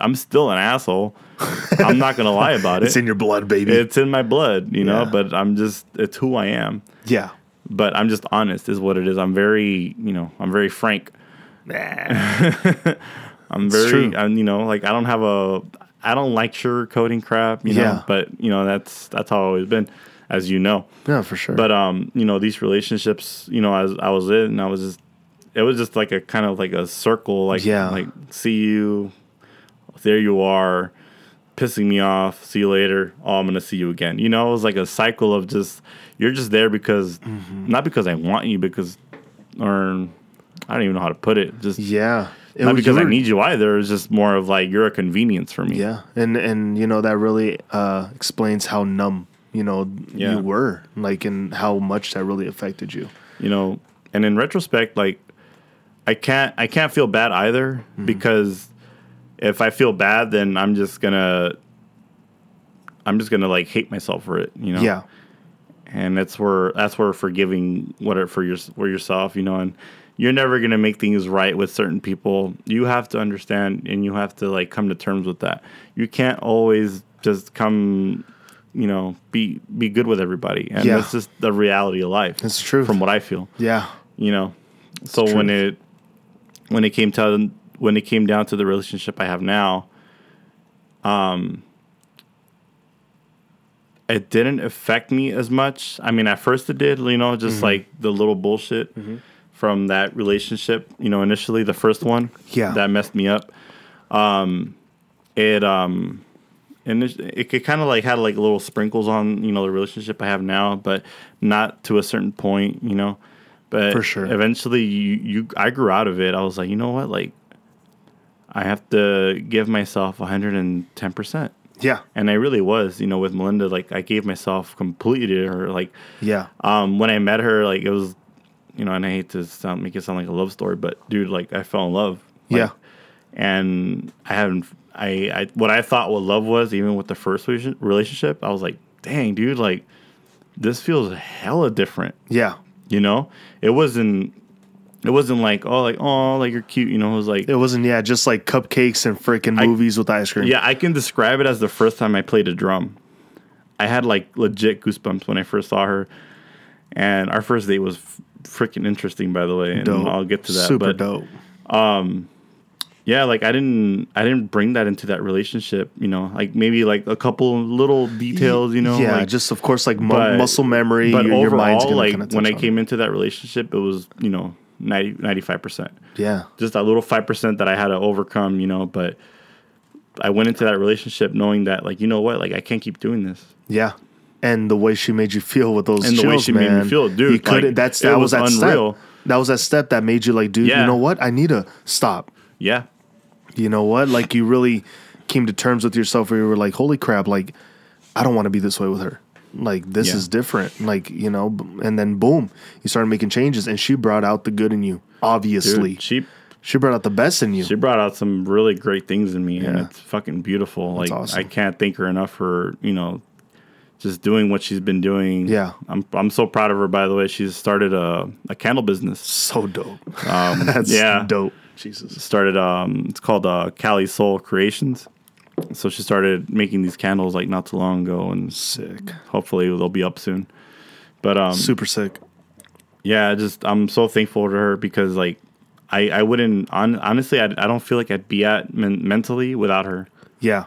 I'm still an asshole. I'm not gonna lie about it. It's in your blood, baby. It's in my blood, you know. Yeah. But I'm just, it's who I am. yeah, But I'm just honest, is what it is. I'm very, you know, I'm very frank. I'm very. I'm, you know, like I don't have a, I don't like sugarcoating crap, you know. Yeah. But you know, that's that's how I've always been, as you know. yeah, for sure. But um, you know, these relationships, you know, as I was in, I was just, it was just like a kind of like a circle, like Yeah. like see you, there you are, pissing me off. See you later. Oh, I'm gonna see you again. You know, it was like a cycle of just you're just there because Mm-hmm. not because I want you, because or I don't even know how to put it. Just yeah, it not because you I need you either. It's just more of like you're a convenience for me. Yeah, and and you know that really uh, explains how numb you know Yeah. you were, like, and how much that really affected you. you know and in retrospect like i can't i can't feel bad either Mm-hmm. because if i feel bad then i'm just gonna i'm just gonna like hate myself for it you know Yeah, and that's where that's where forgiving what it for your for yourself you know and you're never going to make things right with certain people you have to understand and you have to like come to terms with that you can't always just come you know, be be good with everybody, and Yeah. that's just the reality of life. It's true from what I feel. Yeah. You know, so the when it when it came to when it came down to the relationship I have now, um, it didn't affect me as much. I mean, at first it did. You know, just Mm-hmm. like the little bullshit from that relationship. You know, initially the first one, Yeah. that messed me up. Um, it um, and it, it, it kind of like had like little sprinkles on you know the relationship I have now, but not to a certain point. You know, but For sure. Eventually, you you I grew out of it. I was like, you know what, like. I have to give myself 110%. Yeah. And I really was, you know, with Melinda, like I gave myself completely to her. Like, Yeah. um, when I met her, like it was, you know, and I hate to sound make it sound like a love story, but dude, like I fell in love. Like, Yeah. And I haven't, I, I, what I thought what love was, even with the first relationship, I was like, dang, dude, like this feels hella different. Yeah. You know, it wasn't, it wasn't like, oh, like, oh, like you're cute. You know, it was like, It wasn't, yeah, just like cupcakes and freaking movies with ice cream. Yeah, I can describe it as the first time I played a drum. I had like legit goosebumps when I first saw her, and our first date was freaking interesting, by the way. And Dope. I'll get to that. Super but dope. Um, yeah, like I didn't, I didn't bring that into that relationship. You know, like maybe like a couple little details. You know, yeah, like, just of course, like mu- but- muscle memory. But your, your overall, gonna like when I came it. into that relationship, it was you know 95 percent. yeah, just that little five percent that I had to overcome, you know. But I went into that relationship knowing that, like, you know what, like I can't keep doing this. yeah, and the way she made you feel with those And the way she made me feel, dude, You couldn't. like, that's that was was, that unreal. step. That was that step that made you like, dude. Yeah. You know what? I need to stop. Yeah, You know what? Like you really came to terms with yourself where you were like, holy crap, like I don't want to be this way with her. Like this Yeah. is different. Like, you know, and then boom, you started making changes and she brought out the good in you. Obviously. dude, she she brought out the best in you. she brought out some really great things in me, and it's fucking beautiful. Like awesome. I can't thank her enough for you know just doing what she's been doing. Yeah. I'm I'm so proud of her. By the way, she's started a a candle business. so dope. Um, That's yeah, dope. Jesus. started um it's called uh Cali Soul Creations. So she started making these candles like not too long ago and Sick. hopefully they'll be up soon. But um Super sick. yeah, just I'm so thankful to her because like I I wouldn't on, honestly I, I don't feel like I'd be at men- mentally without her. Yeah.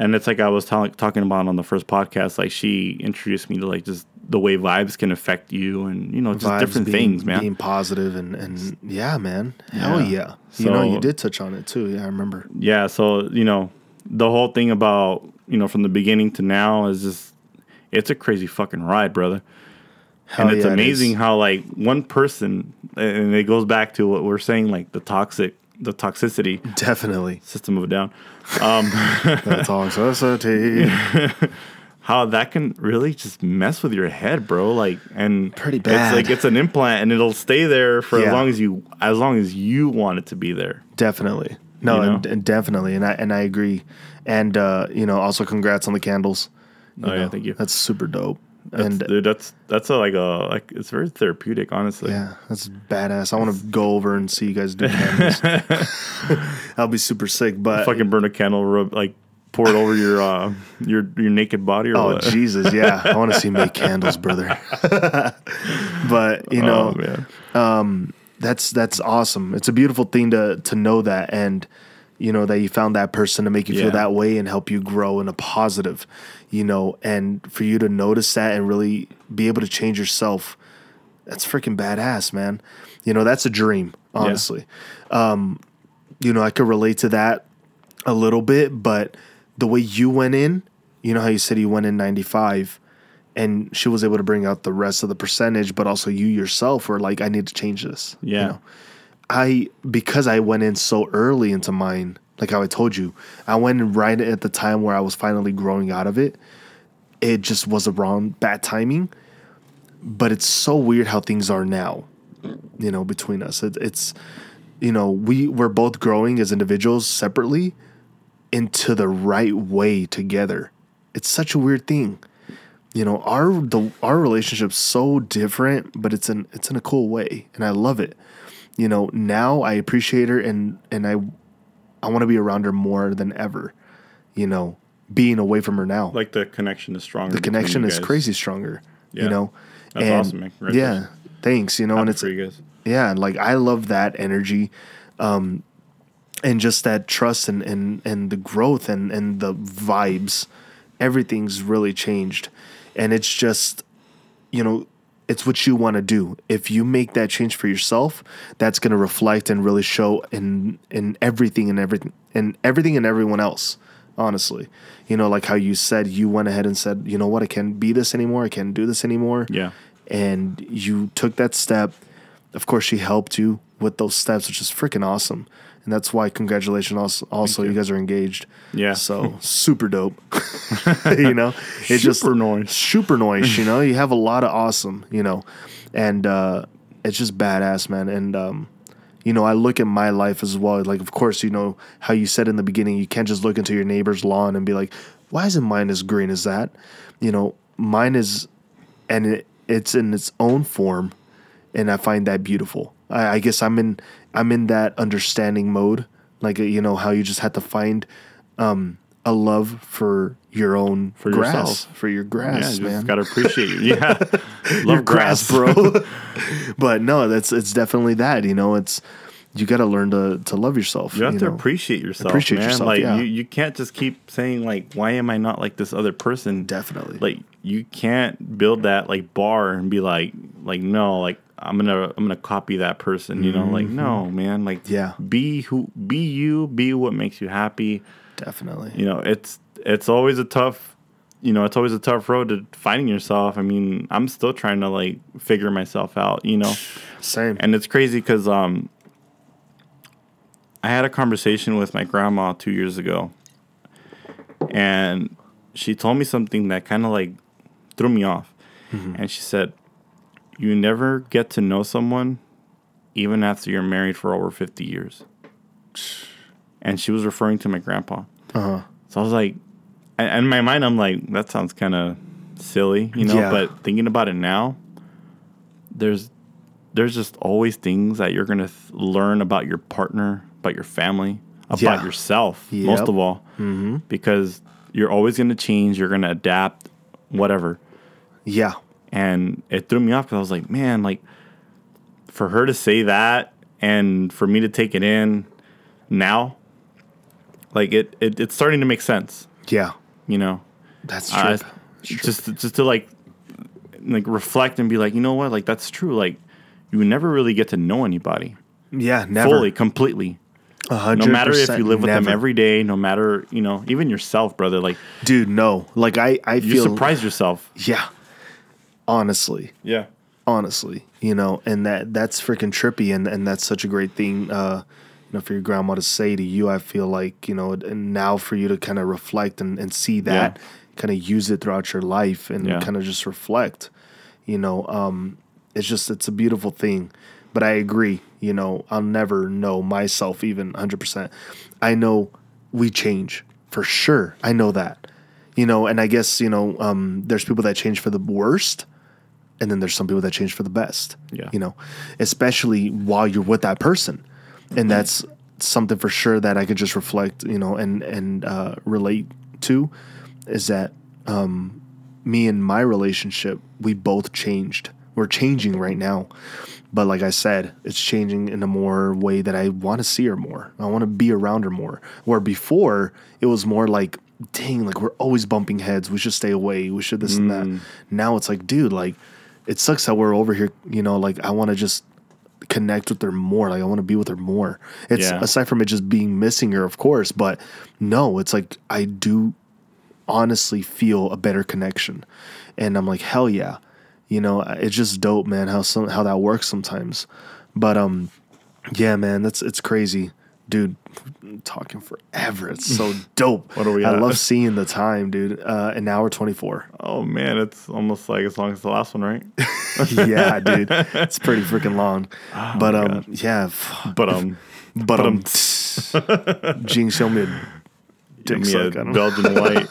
And it's like I was talking about on the first podcast like she introduced me to like just the way vibes can affect you and you know just Vibes different being, things, man. Being positive and, and yeah, man. Hell Yeah. yeah. you know, you did touch on it too. Yeah, I remember. yeah so you know the whole thing about you know from the beginning to now is just it's a crazy fucking ride brother Hell and it's yeah, amazing is. how like one person and it goes back to what we're saying like the toxic the toxicity Definitely. system of a down Um, The toxicity. how that can really just mess with your head bro like and Pretty it's bad. like it's an implant and it'll stay there for Yeah. as long as you as long as you want it to be there Definitely. No, You know? and, and definitely, and I and I agree. And uh, you know, also congrats on the candles. You Oh, yeah, thank you. That's super dope. That's, and dude that's that's a, like a like it's very therapeutic honestly yeah, that's badass. I want to go over and see you guys do candles. I'll be super sick, but fucking burn a candle, rub like pour it over your uh your your naked body or oh what? Jesus, yeah, I want to see make candles, brother. but you know, oh man, that's that's awesome. It's a beautiful thing to to know that and you know that you found that person to make you Yeah. feel that way and help you grow in a positive, you know, and for you to notice that and really be able to change yourself. That's freaking badass, man. You know, that's a dream, honestly. Um, you know, I could relate to that a little bit, but the way you went in, you know how you said you went in 95 and she was able to bring out the rest of the percentage, but also you yourself were like, I need to change this. you Yeah. know? I, because I went in so early into mine, like how I told you, I went right at the time where I was finally growing out of it. It just was a wrong, bad timing. But it's so weird how things are now, you know, between us. It, it's, you know, we we're both growing as individuals separately into the right way together. It's such a weird thing. You know, our the our relationship's so different, but it's in it's in a cool way, and I love it. You know, now I appreciate her and and I I want to be around her more than ever. You know, being away from her now. Like the connection is stronger. the connection is crazy stronger. Yeah. You know, That's awesome, man. Yeah, Congratulations. thanks. You know, and it's for you guys. yeah, and like I love that energy, um, and just that trust and and and the growth and and the vibes, everything's really changed, and it's just, you know, it's what you want to do. If you make that change for yourself, that's going to reflect and really show in in everything and everything and everything and everyone else. Honestly, you know, like how you said, you went ahead and said, you know what, I can't be this anymore. I can't do this anymore Yeah. and you took that step. Of course, she helped you with those steps, which is freaking awesome. And that's why congratulations. Also, also you. you. guys are engaged. Yeah. So super dope. you know, it's just Super nice. super nice. You know, you have a lot of awesome. You know, and uh, it's just badass, man. And um, you know, I look at my life as well. Like, of course, you know how you said in the beginning, you can't just look into your neighbor's lawn and be like, "Why isn't mine as green as that?" You know, mine is, and it, it's in its own form, and I find that beautiful. I, I guess I'm in I'm in that understanding mode, like uh, you know how you just had to find um, a love for your own For grass, yourself. for your Yeah, grass, you man gotta appreciate it. Yeah, love your grass, bro. but no, that's it's definitely that. You know, it's you got to learn to to love yourself. You have to know? appreciate yourself, Appreciate man. yourself, like yeah. you, you can't just keep saying like, "Why am I not like this other person?" Definitely. Like you can't build that like bar and be like, like no, like I'm gonna I'm gonna copy that person. You know, like no, man. Like Mm-hmm. Yeah. be who, be you, be what makes you happy. definitely. You know, it's it's always a tough. You know, it's always a tough road to finding yourself. I mean, I'm still trying to like figure myself out. You know. Same. And it's crazy because um, I had a conversation with my grandma two years ago, and she told me something that kind of like threw me off. And she said, "You never get to know someone, even after you're married for over fifty years." And she was referring to my grandpa. Uh huh. So I was like, and and in my mind, I'm like, that sounds kind of silly, you know. Yeah. But thinking about it now, there's there's just always things that you're gonna th- learn about your partner, about your family, about Yeah. yourself, Yep. most of all, mm-hmm. because you're always gonna change. You're gonna adapt, whatever. Yeah. And it threw me off because I was like, man, like for her to say that and for me to take it in now, like it, it it's starting to make sense, Yeah. you know. That's Uh, true. just just to like like reflect and be like, you know what, like that's true. Like you never really get to know anybody yeah. Never. fully, completely. A No matter if you live with them every day, no matter you know, even yourself, brother. Like Dude, no. Like I, I you feel surprise yourself. Yeah. Honestly. Yeah. honestly, you know, and that that's freaking trippy, and and that's such a great thing, uh, you know, for your grandma to say to you. I feel like you know, and now for you to kind of reflect and and see that, Yeah. kind of use it throughout your life, and Yeah. kind of just reflect, you know, um, it's just it's a beautiful thing. But I agree, you know, I'll never know myself even hundred percent. I know we change for sure. I know that. You know, and I guess, you know, um, there's people that change for the worst and then there's some people that change for the best. Yeah. You know, especially while you're with that person. And that's something for sure that I could just reflect, you know, and and uh, relate to is that um, me and my relationship, we both changed. We're changing right now. But like I said, it's changing in a more way that I want to see her more. I want to be around her more. Where before it was more like, dang, like we're always bumping heads. We should stay away. We should this and that. Now it's like, dude, like it sucks that we're over here. You know, like I want to just connect with her more. Like I want to be with her more. It's Yeah. aside from it just being missing her, of course, but no, it's like I do honestly feel a better connection, and I'm like, hell yeah, you know, it's just dope, man. How some how that works sometimes, but um, yeah, man, that's it's crazy, dude. I'm talking forever. It's so dope. What are we I at? love seeing the time, dude. Uh, an hour twenty four. Oh man, it's almost like as long as the last one, right? yeah, dude, it's pretty freaking long. but Oh my um, yeah, f- But um, but um, Jinx showed me a dick me suck. a. Belgian white.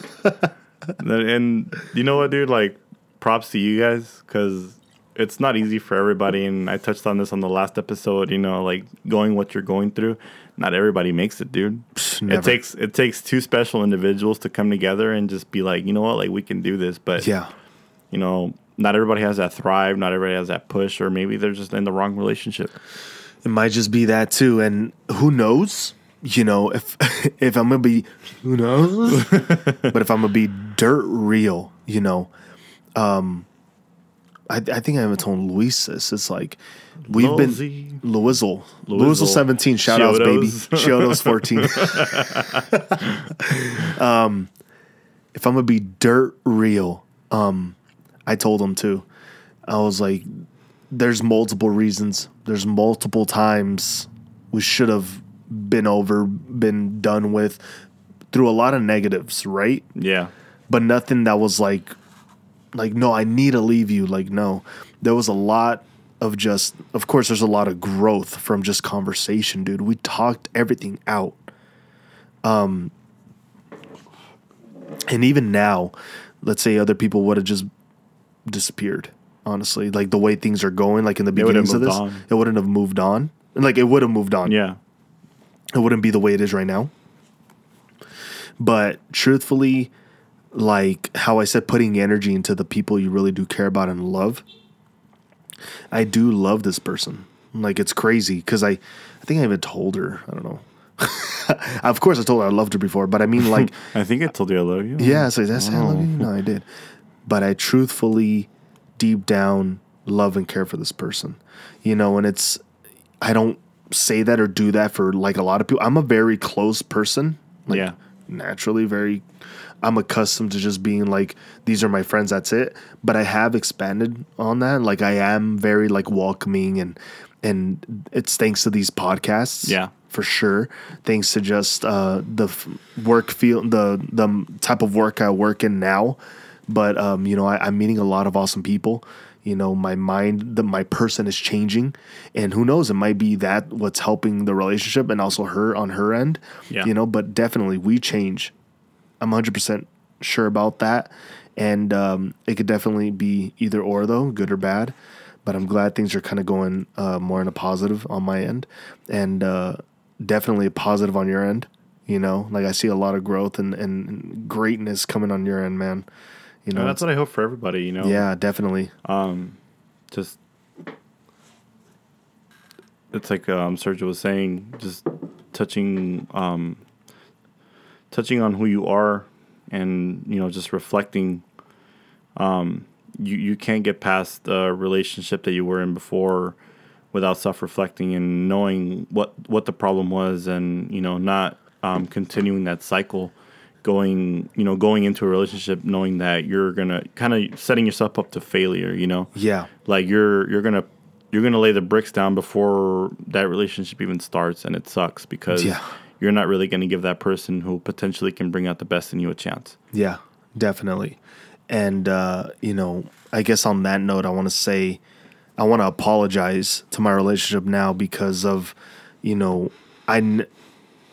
And you know what, dude? Like, props to you guys because it's not easy for everybody, and I touched on this on the last episode. You know, like going what you're going through. Not everybody makes it, dude. It takes it takes two special individuals to come together and just be like, you know what, like we can do this. But Yeah. you know, not everybody has that thrive. Not everybody has that push, or maybe they're just in the wrong relationship. It might just be that too, and who knows? You know, if if I'm gonna be, who knows? but if I'm gonna be dirt real, you know, um, I I think I even told Luis this. It's like we've been Louisville. Louisville 17. Shout outs, baby. Chiodos. 14. um, if I'm gonna be dirt real, um, I told him too. I was like, there's multiple reasons. There's multiple times we should have been over, been done with through a lot of negatives, right? Yeah, But nothing that was like, like no, I need to leave you. Like no, there was a lot of just. Of course, there's a lot of growth from just conversation, dude. We talked everything out. Um, and even now, let's say other people would have just disappeared. Honestly, like the way things are going, like in the beginnings of this, on. it wouldn't have moved on. And like it would have moved on yeah, it wouldn't be the way it is right now. But truthfully, like how I said, putting energy into the people you really do care about and love, I do love this person. Like it's crazy because I, I think I even told her. I don't know. of course, I told her I loved her before, but I mean, like, I think I told you I love you. yeah, so that's I love you. Oh. No, I did, but I truthfully, deep down, love and care for this person. You know, and it's I don't say that or do that for like a lot of people. I'm a very close person. Like Yeah. Naturally very I'm accustomed to just being like these are my friends, that's it. But I have expanded on that. Like I am very like welcoming and and it's thanks to these podcasts. Yeah. For sure. Thanks to just uh the f- work feel the the type of work I work in now. But um, you know, I, I'm meeting a lot of awesome people you know my mind the my person is changing. And who knows it might be that what's helping the relationship and also her on her end Yeah. you know but definitely we change. I'm 100% sure about that. And um, it could definitely be either or though good or bad. But i'm glad things are kind of going uh, more in a positive on my end. And uh, definitely a positive on your end you know? Like i see a lot of growth and, and greatness coming on your end man you know that's what I hope for everybody. You know, yeah definitely Um, just it's like um, Sergio was saying, just touching um, touching on who you are, and you know, just reflecting. Um, you you can't get past the relationship that you were in before without self reflecting and knowing what what the problem was, and you know, not um, continuing that cycle. Going, you know, going into a relationship knowing that you're gonna kind of setting yourself up to failure, you know, yeah like you're you're gonna you're gonna lay the bricks down before that relationship even starts and it sucks because Yeah. you're not really gonna give that person who potentially can bring out the best in you a chance Yeah, definitely. And uh, you know, I guess on that note, I want to say I want to apologize to my relationship now because of, you know, I n-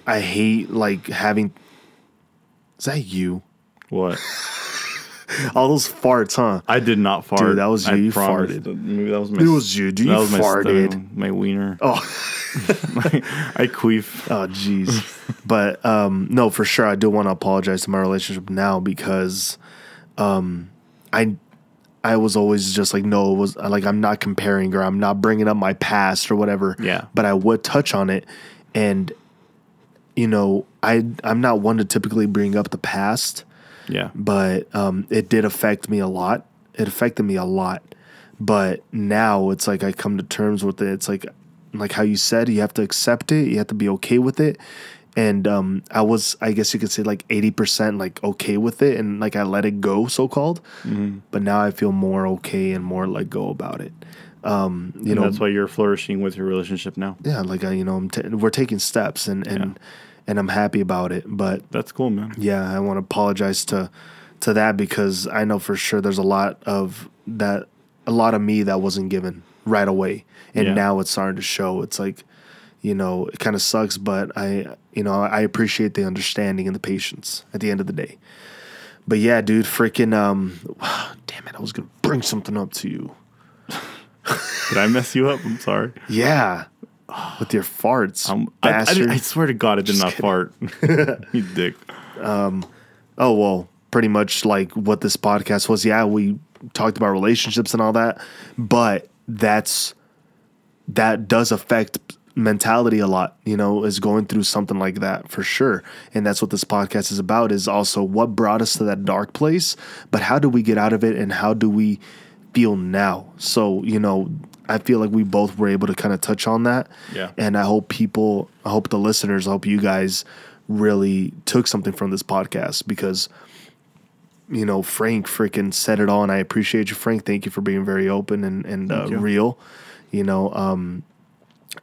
I hate like having. Is that you? what All those farts, huh? i did not fart that was you. I You promise. farted. maybe that was my It was you. Do that you was my farted? stomach, my wiener Oh, i queef oh, jeez. but um, no, for sure, I do want to apologize to my relationship now because, um, I I was always just like, no, it was like I'm not comparing or I'm not bringing up my past or whatever. Yeah. But I would touch on it, and you know, I I'm not one to typically bring up the past, yeah but um, it did affect me a lot. It affected me a lot, but now it's like I come to terms with it. It's like like how you said, you have to accept it. You have to be okay with it. And um, I was, I guess you could say, like eighty percent, like okay with it, and like I let it go, so called. But now I feel more okay and more let go about it. Um, you and know, that's why you're flourishing with your relationship now yeah, like I, you know, I'm t- we're taking steps, and and and I'm happy about it. But that's cool man yeah, I want to apologize to to that because I know for sure there's a lot of that a lot of me that wasn't given right away. And Yeah. now it's starting to show. It's like, you know, it kind of sucks, but I you know, I appreciate the understanding and the patience at the end of the day. But yeah, dude, freaking um damn it, I was going to bring something up to you. Did I mess you up? I'm sorry. Yeah. With your farts, Um, I, I, bastard. I swear to God, I did not fart. you dick. Um, oh well, pretty much like what this podcast was. Yeah, we talked about relationships and all that, but that's that does affect mentality a lot you know is going through something like that for sure and that's what this podcast is about is also what brought us to that dark place but how do we get out of it and how do we feel now so you know i feel like we both were able to kind of touch on that Yeah. and i hope people i hope the listeners i hope you guys really took something from this podcast because you know frank freaking said it all and i appreciate you frank thank you for being very open and, and uh, you. real you know um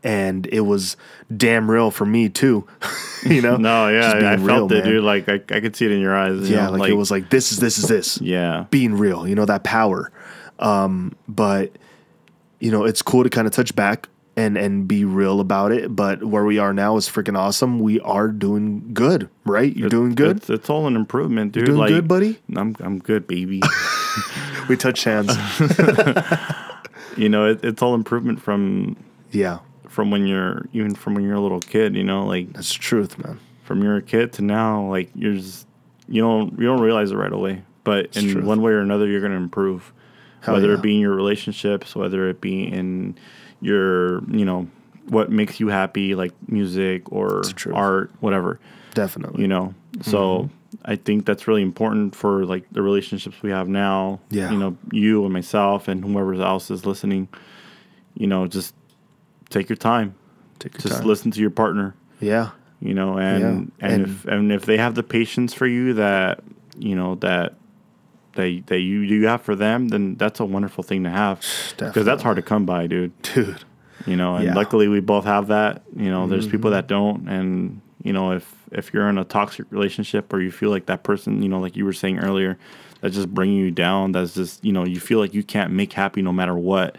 and it was damn real for me too you know No, yeah, I, I felt it, man. dude. Like I, I could see it in your eyes. you yeah know, like, it was like this is this is this yeah, being real, you know, that power. Um, but you know, it's cool to kind of touch back and and be real about it. But where we are now is freaking awesome. We are doing good, right? You're doing good. It's, it's all an improvement, dude. You're doing like, good, buddy? I'm I'm good, baby. We touch hands. you know, it, it's all improvement from yeah, from when you're even from when you're a little kid. You know, like that's the truth, man. from you're a kid to now, like you're just you don't you don't realize it right away. But in truth. one way or another, you're gonna improve. Hell whether yeah. it be in your relationships, whether it be in your you know what makes you happy, like music or art, whatever. Definitely. you know so Mm-hmm. i think that's really important for like the relationships we have now Yeah. you know you and myself and whoever else is listening you know just take your time Take your just time. listen to your partner Yeah, you know and Yeah, and, and- if and if they have the patience for you that you know that that, that you you have for them then that's a wonderful thing to have because that's hard to come by dude dude. you know and Yeah. luckily we both have that you know there's people Mm-hmm. that don't and you know if if you're in a toxic relationship or you feel like that person you know like you were saying earlier that's just bringing you down that's just you know you feel like you can't make happy no matter what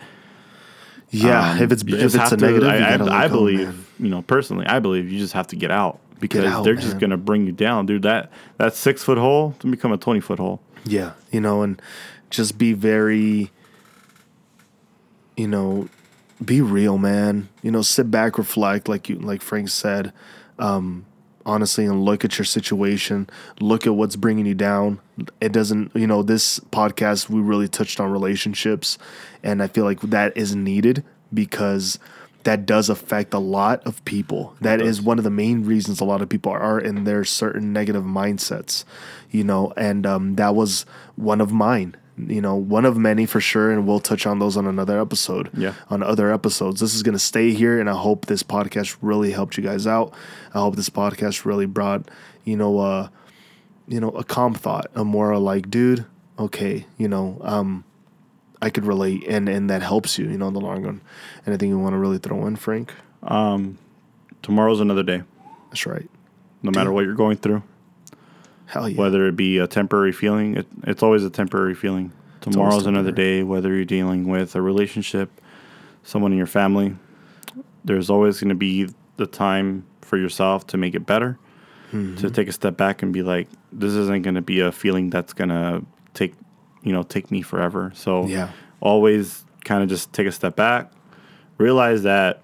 Yeah, um, if it's if just it's a to- negative, I, I, I believe man. you know personally i believe you just have to get out because out, they're just gonna bring you down dude that that six foot hole to become a 20 foot hole Yeah, you know, and just be very, you know, be real, man. You know, sit back, reflect, like you, like Frank said, um, honestly, and look at your situation. Look at what's bringing you down. It doesn't, you know, this podcast we really touched on relationships, and I feel like that is needed because that does affect a lot of people. That is one of the main reasons a lot of people are in their certain negative mindsets, you know, and um, that was one of mine. You know, one of many for sure, and we'll touch on those on another episode. Yeah. On other episodes. This is gonna stay here, and I hope this podcast really helped you guys out. I hope this podcast really brought, you know, uh, you know, a calm thought, a more like, dude, okay, you know, um, I could relate, and and that helps you, you know, in the long run. Anything you want to really throw in, Frank? tomorrow's another day That's right. no matter what you're going through Hell yeah. whether it be a temporary feeling, it, it's always a temporary feeling. Tomorrow's another day, whether you're dealing with a relationship, someone in your family, there's always going to be the time for yourself to make it better, Mm-hmm. to take a step back and be like, this isn't going to be a feeling that's going to take, you know, take me forever. So Yeah. always kind of just take a step back, realize that,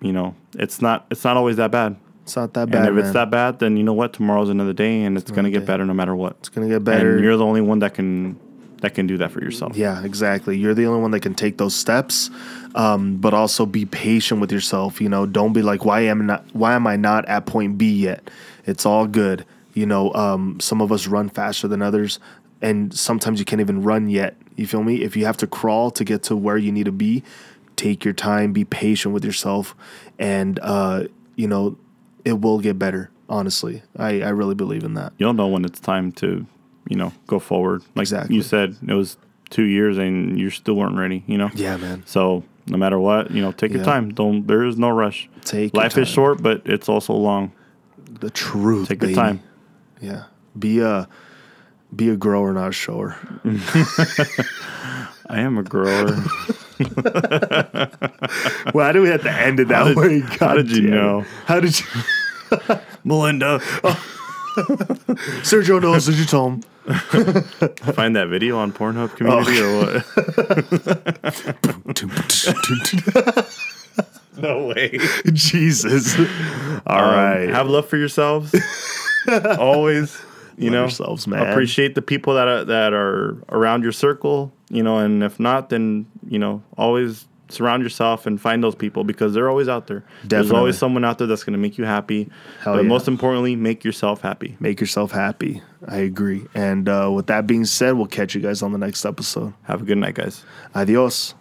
you know, it's not, it's not always that bad. It's not that bad. And if man. it's that bad, then you know what? Tomorrow's another day, and it's gonna get day. better no matter what. it's gonna get better. And you're the only one that can that can do that for yourself. Yeah, exactly. You're the only one that can take those steps, um, but also be patient with yourself. You know, don't be like, why am I not? Why am I not at point B yet? It's all good. You know, um, some of us run faster than others, and sometimes you can't even run yet. You feel me? If you have to crawl to get to where you need to be, take your time. Be patient with yourself, and uh, you know, it will get better. Honestly, I, I really believe in that. You'll know when it's time to, you know, go forward. Like Exactly. you said, it was two years and you still weren't ready. You know. Yeah, man. So no matter what, you know, take your time. Don't. There is no rush. Take your Life is short, but it's also long. The truth. Take baby. your time. Yeah. Be a be a grower, not a shower. I am a grower. Why do we have to end it that did- way? how did you it. know? How did you? Melinda. Sergio knows. Did you tell him? Find that video on Pornhub community or what? no way. Jesus. All Um, right. Have love for yourselves. Always. You know, yourselves, man. appreciate the people that are, that are around your circle. You know, and if not, then you know, always surround yourself and find those people because they're always out there. There's always someone out there that's going to make you happy. Hell but yeah. most importantly, make yourself happy. Make yourself happy. I agree. And uh, with that being said, we'll catch you guys on the next episode. Have a good night, guys. Adios.